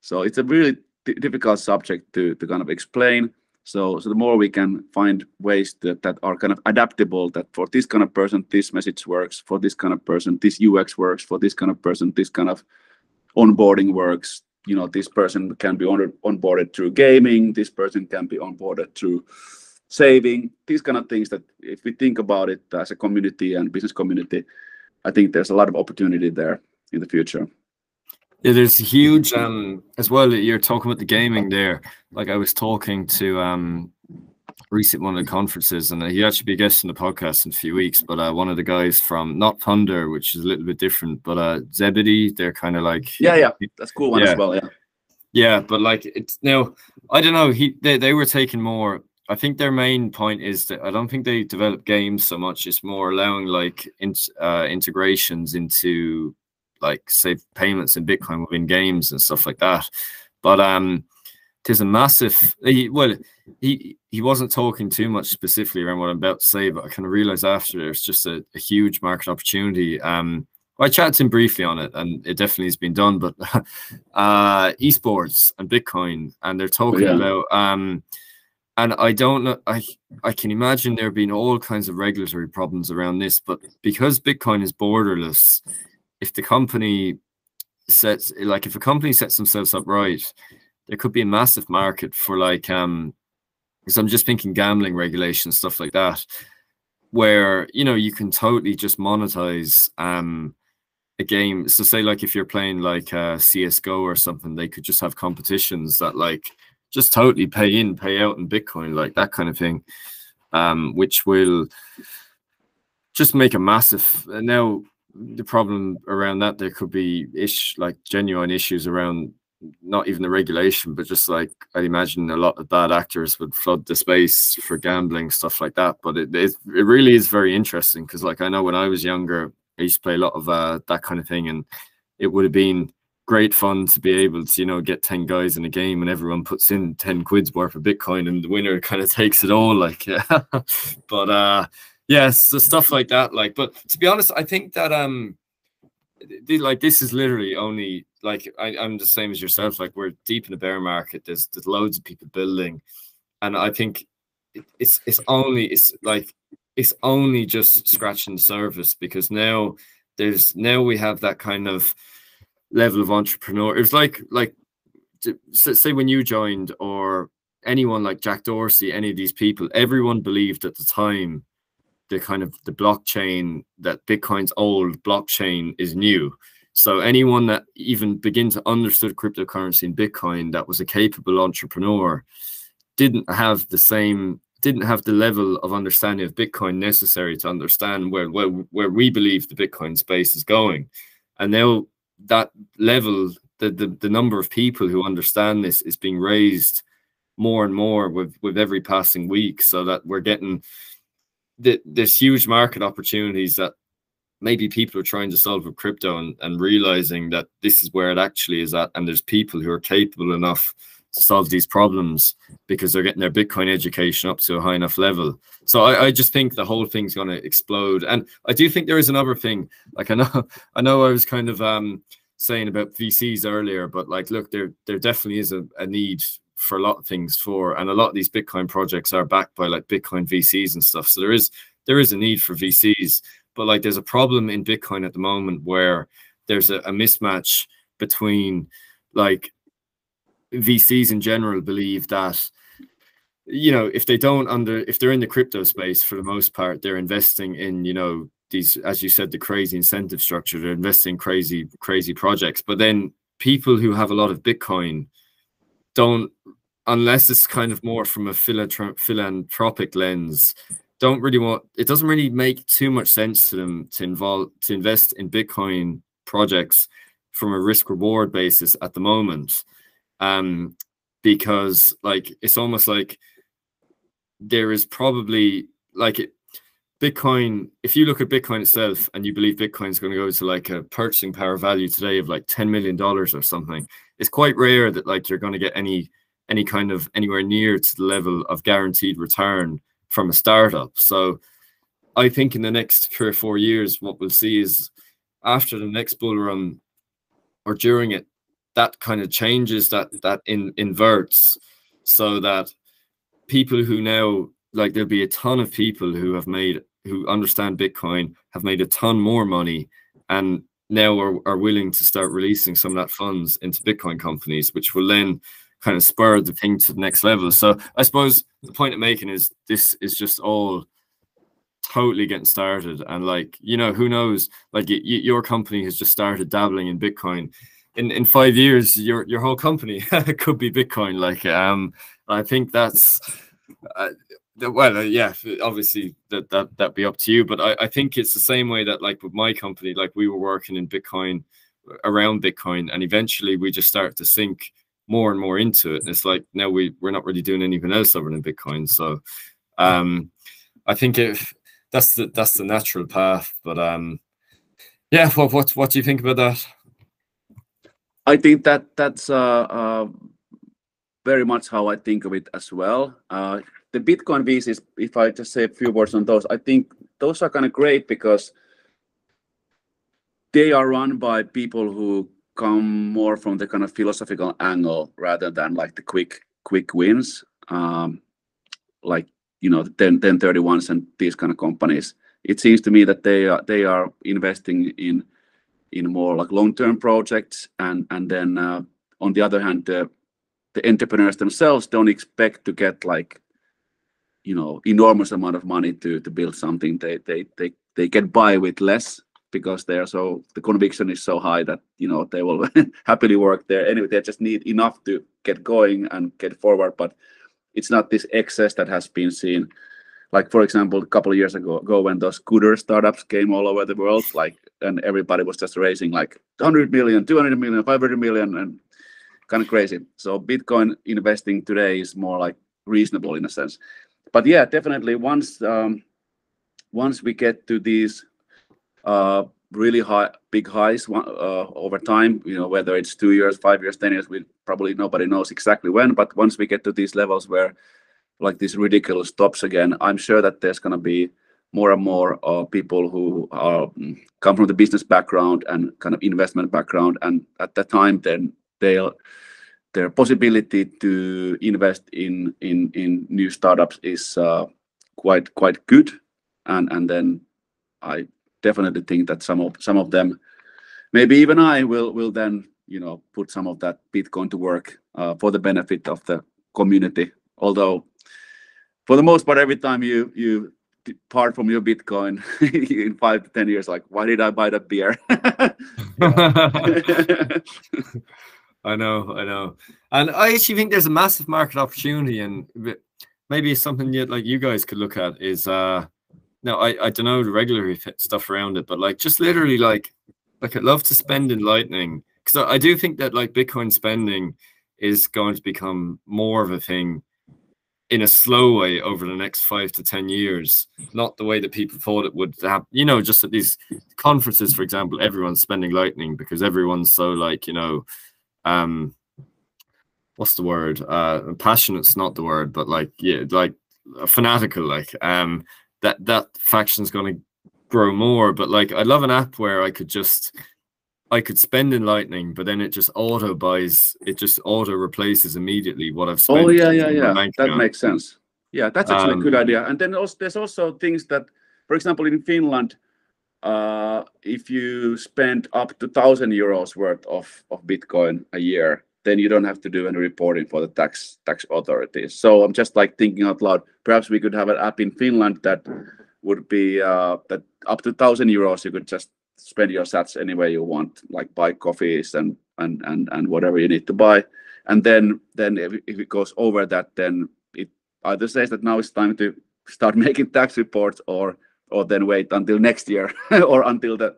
So it's a really difficult subject to to kind of explain so, so the more we can find ways that, that are kind of adaptable, that for this kind of person, this message works, for this kind of person, this UX works, for this kind of person, this kind of onboarding works. You know, this person can be on, onboarded through gaming, this person can be onboarded through saving, these kind of things that if we think about it as a community and business community, I think there's a lot of opportunity there in the future. Yeah, there's huge um as well. You're talking about the gaming there. Like I was talking to um recent one of the conferences, and he actually be guesting the podcast in a few weeks. But uh, one of the guys from not THNDR, which is a little bit different, but uh Zebedee, they're kind of like yeah, yeah, that's cool one yeah. as well. Yeah, yeah, but like it's now I don't know. He they they were taking more. I think their main point is that I don't think they develop games so much. It's more allowing like in, uh, integrations into like say payments in Bitcoin within games and stuff like that. But um, there's a massive. He, well, he he wasn't talking too much specifically around what I'm about to say, but I kind of realized after there's just a, a huge market opportunity. Um, I chatted to him briefly on it, and it definitely has been done. But [laughs] uh, esports and Bitcoin, and they're talking yeah. about um, and I don't know. I I can imagine there being all kinds of regulatory problems around this, but because Bitcoin is borderless, if the company sets like if a company sets themselves up right, there could be a massive market for like um because I'm just thinking gambling regulation stuff like that, where you know you can totally just monetize um a game. So say like if you're playing like uh, CS:GO or something, they could just have competitions that like just totally pay in, pay out in Bitcoin, like that kind of thing, um, which will just make a massive. Now the problem around that there could be ish like genuine issues around not even the regulation, but just like I'd imagine a lot of bad actors would flood the space for gambling stuff like that. But it it, it really is very interesting because like I know when I was younger, I used to play a lot of uh, that kind of thing, and it would have been great fun to be able to you know get 10 guys in a game and everyone puts in 10 quids worth of bitcoin and the winner [laughs] kind of takes it all like yeah. [laughs] But uh yes so stuff like that like but to be honest i think that um like this is literally only like I, am the same as yourself like we're deep in the bear market there's there's loads of people building and i think it, it's it's only it's like it's only just scratching the surface because now there's now we have that kind of level of entrepreneur It was like like say when you joined or anyone like Jack Dorsey, any of these people, everyone believed at the time the kind of the blockchain that Bitcoin's old blockchain is new. So anyone that even begin to understood cryptocurrency and Bitcoin that was a capable entrepreneur didn't have the same didn't have the level of understanding of Bitcoin necessary to understand where where, where we believe the Bitcoin space is going. And now that level, the, the the number of people who understand this is being raised more and more with with every passing week. So that we're getting the, there's huge market opportunities that maybe people are trying to solve with crypto and, and realizing that this is where it actually is at and there's people who are capable enough to solve these problems because they're getting their bitcoin education up to a high enough level. So i, I just think the whole thing's going to explode. And i do think there is another thing. Like i know [laughs] i know i was kind of um saying about vcs earlier but like look there there definitely is a, a need for a lot of things for and a lot of these bitcoin projects are backed by like bitcoin vcs and stuff. So there is there is a need for vcs but like there's a problem in bitcoin at the moment where there's a, a mismatch between like vcs in general believe that you know if they don't under if they're in the crypto space for the most part they're investing in you know these as you said the crazy incentive structure they're investing crazy crazy projects. But then people who have a lot of bitcoin don't unless it's kind of more from a philanthropic lens don't really want it doesn't really make too much sense to them to involve to invest in bitcoin projects from a risk reward basis at the moment um because like it's almost like there is probably like it, bitcoin if you look at bitcoin itself and you believe bitcoin is going to go to like a purchasing power value today of like 10 million dollars or something it's quite rare that like you're going to get any any kind of anywhere near to the level of guaranteed return from a startup. So I think in the next three or four years, what we'll see is after the next bull run or during it, that kind of changes that that in inverts so that people who now like there'll be a ton of people who have made who understand Bitcoin have made a ton more money and now are, are willing to start releasing some of that funds into Bitcoin companies, which will then kind of spur the thing to the next level. So I suppose the point I'm making is this is just all totally getting started, and like you know, who knows? Like your company has just started dabbling in Bitcoin. In in five years, your your whole company [laughs] could be Bitcoin. Like um, I think that's. Uh, well uh, yeah obviously that that that be up to you but I, I think it's the same way that like with my company like we were working in bitcoin around bitcoin and eventually we just started to sink more and more into it and it's like now we we're not really doing anything else other than bitcoin so um i think if that's the that's the natural path but um yeah what what, what do you think about that i think that that's uh, uh very much how i think of it as well uh the Bitcoin VCs, if I just say a few words on those, I think those are kind of great because they are run by people who come more from the kind of philosophical angle rather than like the quick quick wins, um, like you know the 10, Ten31s and these kind of companies. It seems to me that they are they are investing in in more like long term projects, and then uh, on the other hand, the entrepreneurs themselves don't expect to get like you know enormous amount of money to build something. They they they, they get by with less because they are so the conviction is so high that you know they will [laughs] happily work there. Anyway they just need enough to get going and get forward. But it's not this excess that has been seen. Like for example a couple of years ago, ago when those scooter startups came all over the world like and everybody was just raising like 100 million 200 million 500 million and kind of crazy so bitcoin investing today is more like reasonable in a sense but yeah, definitely once um, once we get to these uh, really high, big highs uh, over time, you know, whether it's two years, five years, ten years, we probably nobody knows exactly when. But once we get to these levels where like these ridiculous tops again, I'm sure that there's going to be more and more uh, people who are mm, come from the business background and kind of investment background, and at that time, then they'll their possibility to invest in in in new startups is uh, quite quite good, and and then I definitely think that some of some of them, maybe even I will will then you know put some of that Bitcoin to work uh, for the benefit of the community. Although for the most part, every time you you part from your Bitcoin [laughs] in five to ten years, like why did I buy that beer? [laughs] I know, I know, and I actually think there's a massive market opportunity, and maybe something yet like you guys could look at is uh no, I I don't know the regular stuff around it, but like just literally like like I'd love to spend in Lightning because I, I do think that like Bitcoin spending is going to become more of a thing in a slow way over the next five to ten years, not the way that people thought it would happen. You know, just at these conferences, for example, everyone's spending lightning because everyone's so like, you know, um what's the word? Uh passionate's not the word, but like yeah, like fanatical, like um that that faction's gonna grow more. But like I love an app where I could just I could spend in Lightning, but then it just auto buys, it just auto replaces immediately what I've oh, spent. Oh yeah, yeah, yeah. That account. makes sense. Yeah, that's actually um, a good um, idea. And then also there's also things that, for example, in Finland, uh, if you spend up to thousand euros worth of, of Bitcoin a year, then you don't have to do any reporting for the tax tax authorities. So I'm just like thinking out loud. Perhaps we could have an app in Finland that would be uh, that up to thousand euros you could just spend your sats any way you want, like buy coffees and and and and whatever you need to buy. And then then if, if it goes over that, then it either says that now it's time to start [laughs] making tax reports, or or then wait until next year, [laughs] or until the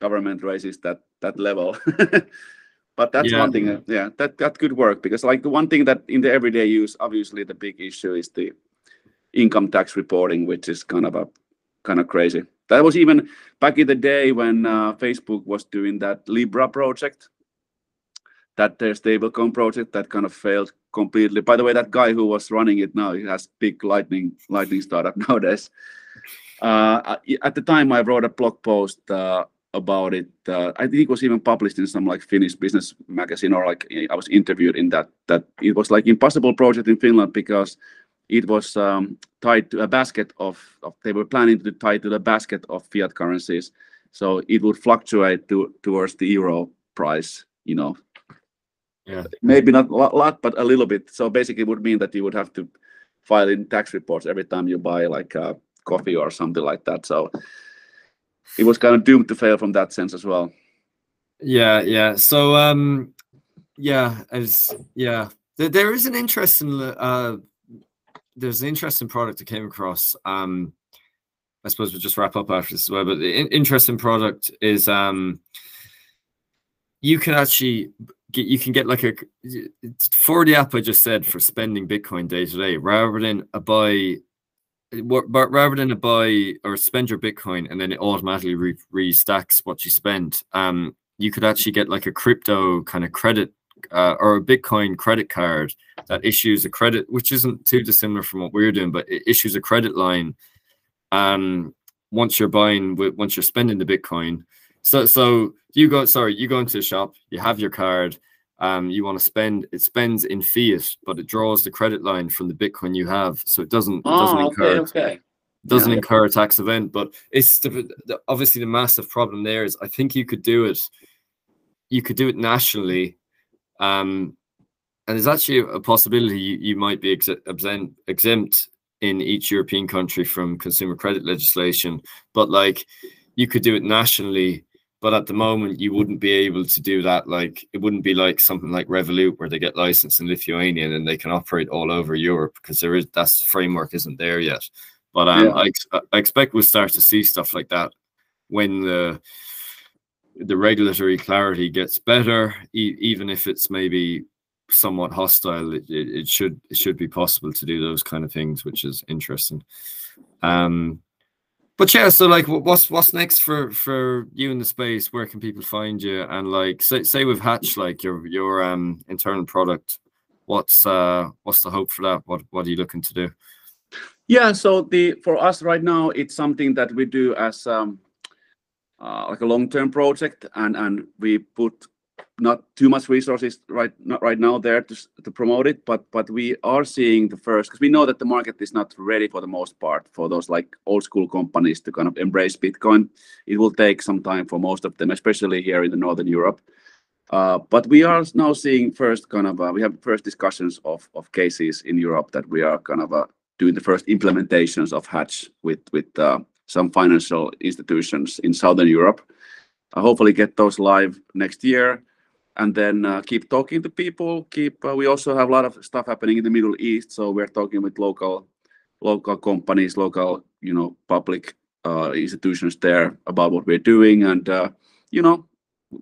government raises that that level. [laughs] but that's yeah. one thing. Yeah, that that could work because like the one thing that in the everyday use, obviously the big issue is the income tax reporting, which is kind of a kind of crazy. That was even back in the day when uh, Facebook was doing that Libra project, that their stablecoin project that kind of failed completely. By the way, that guy who was running it now, he has big lightning lightning startup [laughs] nowadays. Uh, at the time, I wrote a blog post uh, about it. Uh, I think it was even published in some like Finnish business magazine, or like I was interviewed in that. That it was like impossible project in Finland because it was um, tied to a basket of, of, they were planning to tie to the basket of fiat currencies. So it would fluctuate to, towards the euro price you know. Yeah. Maybe not a lot but a little bit. So basically it would mean that you would have to file in tax reports every time you buy like a coffee or something like that. So it was kind of doomed to fail from that sense as well. Yeah yeah. So um yeah as yeah. There, there is an interesting uh there's an interesting product I came across. Um, I suppose we'll just wrap up after this as well. But the in- interesting product is um, you can actually get you can get like a for the app I just said for spending Bitcoin day to day rather than a buy rather than a buy or spend your Bitcoin and then it automatically re- restacks what you spend. Um, you could actually get like a crypto kind of credit uh, or a Bitcoin credit card that issues a credit, which isn't too dissimilar from what we're doing, but it issues a credit line. Um, once you're buying, once you're spending the Bitcoin. So, so you go, sorry, you go into a shop, you have your card, um, you want to spend, it spends in fiat, but it draws the credit line from the Bitcoin you have, so it doesn't, it doesn't oh, incur, okay, okay. doesn't yeah. incur a tax event. But it's the, the, obviously the massive problem there is I think you could do it, you could do it nationally um, and there's actually a possibility you, you might be ex exempt, exempt in each European country from consumer credit legislation, but like you could do it nationally. But at the moment, you wouldn't be able to do that. Like it wouldn't be like something like Revolut, where they get licensed in Lithuania and they can operate all over Europe because there is that framework isn't there yet. But um, yeah. I, I expect we'll start to see stuff like that when the the regulatory clarity gets better, e even if it's maybe somewhat hostile. It, it, it, should it should be possible to do those kind of things, which is interesting. Um, but yeah, so like, what's what's next for for you in the space? Where can people find you? And like, say say with Hatch, like your your um internal product, what's uh what's the hope for that? What what are you looking to do? Yeah, so the for us right now, it's something that we do as um Uh, like a long-term project, and and we put not too much resources right now there to, promote it but but we are seeing the first because we know that the market is not ready for the most part for those like old school companies to kind of embrace bitcoin. It will take some time for most of them especially here in the northern europe. Uh, but we are now seeing first kind of uh, we have first discussions of cases in Europe that we are kind of doing the first implementations of Hatch with some financial institutions in Southern Europe. Uh, hopefully get those live next year and then uh, keep talking to people. Uh, we also have a lot of stuff happening in the Middle East, so we're talking with local companies, local, you know, public institutions there about what we're doing. And you know,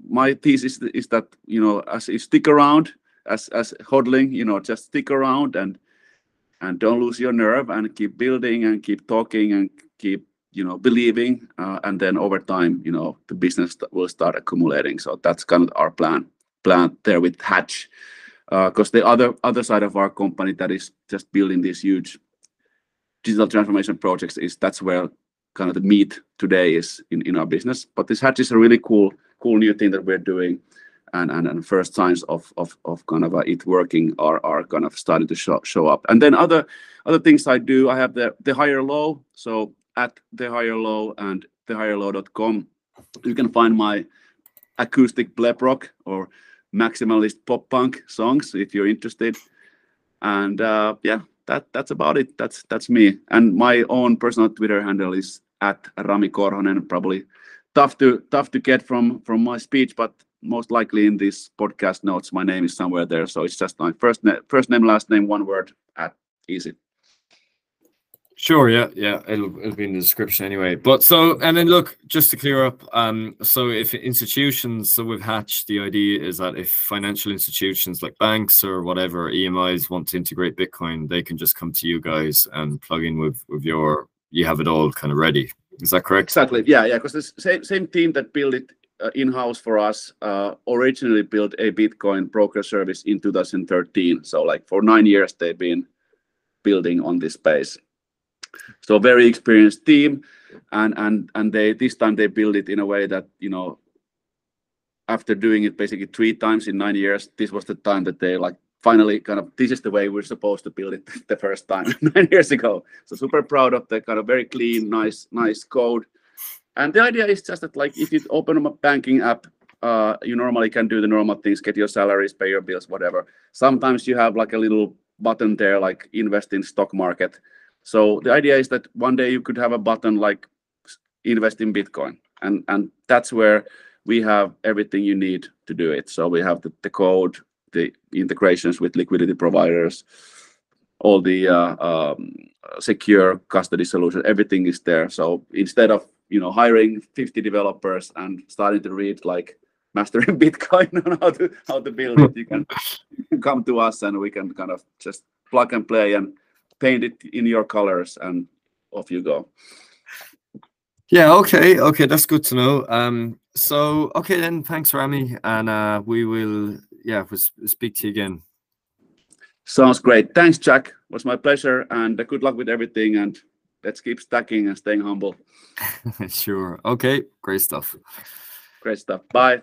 my thesis is that, you know, as you stick around as HODLing, you know, just stick around and don't lose your nerve and keep building and keep talking and keep, you know, believing. Uh, and then over time, you know, the business will start accumulating. So that's kind of our plan plan there with Hatch. Uh, 'Cause the other side of our company that is just building these huge digital transformation projects is that's where kind of the meat today is in our business. But this Hatch is a really cool cool new thing that we're doing and first signs of kind of uh, it working are kind of starting to show up. And then other other things I do, I have the TheHigherLow. @TheHigherLow and thehigherlow.com. You can find my acoustic blep rock or maximalist pop punk songs if you're interested. And uh, yeah, that's about it. That's that's me. And my own personal Twitter handle is @RamiKorhonen. Probably tough to tough to get from from my speech, but most likely in these podcast notes, my name is somewhere there. So it's just my first first name, last name, one word, at @easy. Sure. Yeah. Yeah. It'll be in the description anyway. But so, and then look, just to clear up, um, so if institutions, so with Hatch, the idea is that if financial institutions like banks or whatever, EMIs want to integrate Bitcoin, they can just come to you guys and plug in with with your. You have it all kind of ready. Is that correct? Exactly. Yeah. yeah. Because the same same team that built it in-house for us originally built a Bitcoin broker service in 2013. So Like for nine years they've been building on this space. So very experienced team and and and they this time they build it in a way that, you know, after doing it basically three times in nine years, this was the time that they like finally kind of this is the way we're supposed to build it [laughs] the first time [laughs] nine years ago. So super proud of the kind of very clean, nice nice code. And the idea is just that like if you open a banking app, uh, you normally can do the normal things, get your salaries, pay your bills, whatever. Sometimes you have like a little button there like invest in stock market. So the idea is that one day you could have a button like invest in Bitcoin and and that's where we have everything you need to do it. So we have the the code, the integrations with liquidity providers, all the uh, um, secure custody solution, everything is there. So instead of, you know, hiring 50 developers and starting to read like Mastering [laughs] Bitcoin on how to how to build it, you can [laughs] come to us and we can kind of just plug and play and paint it in your colors and off you go. Yeah. Okay. Okay. That's good to know. Um, so okay then. Thanks, Rami. And uh, we will, yeah, we'll speak to you again. Sounds great. Thanks, Jack. It was my pleasure and good luck with everything and let's keep stacking and staying humble. [laughs] Sure. Okay. Great stuff. Great stuff. Bye.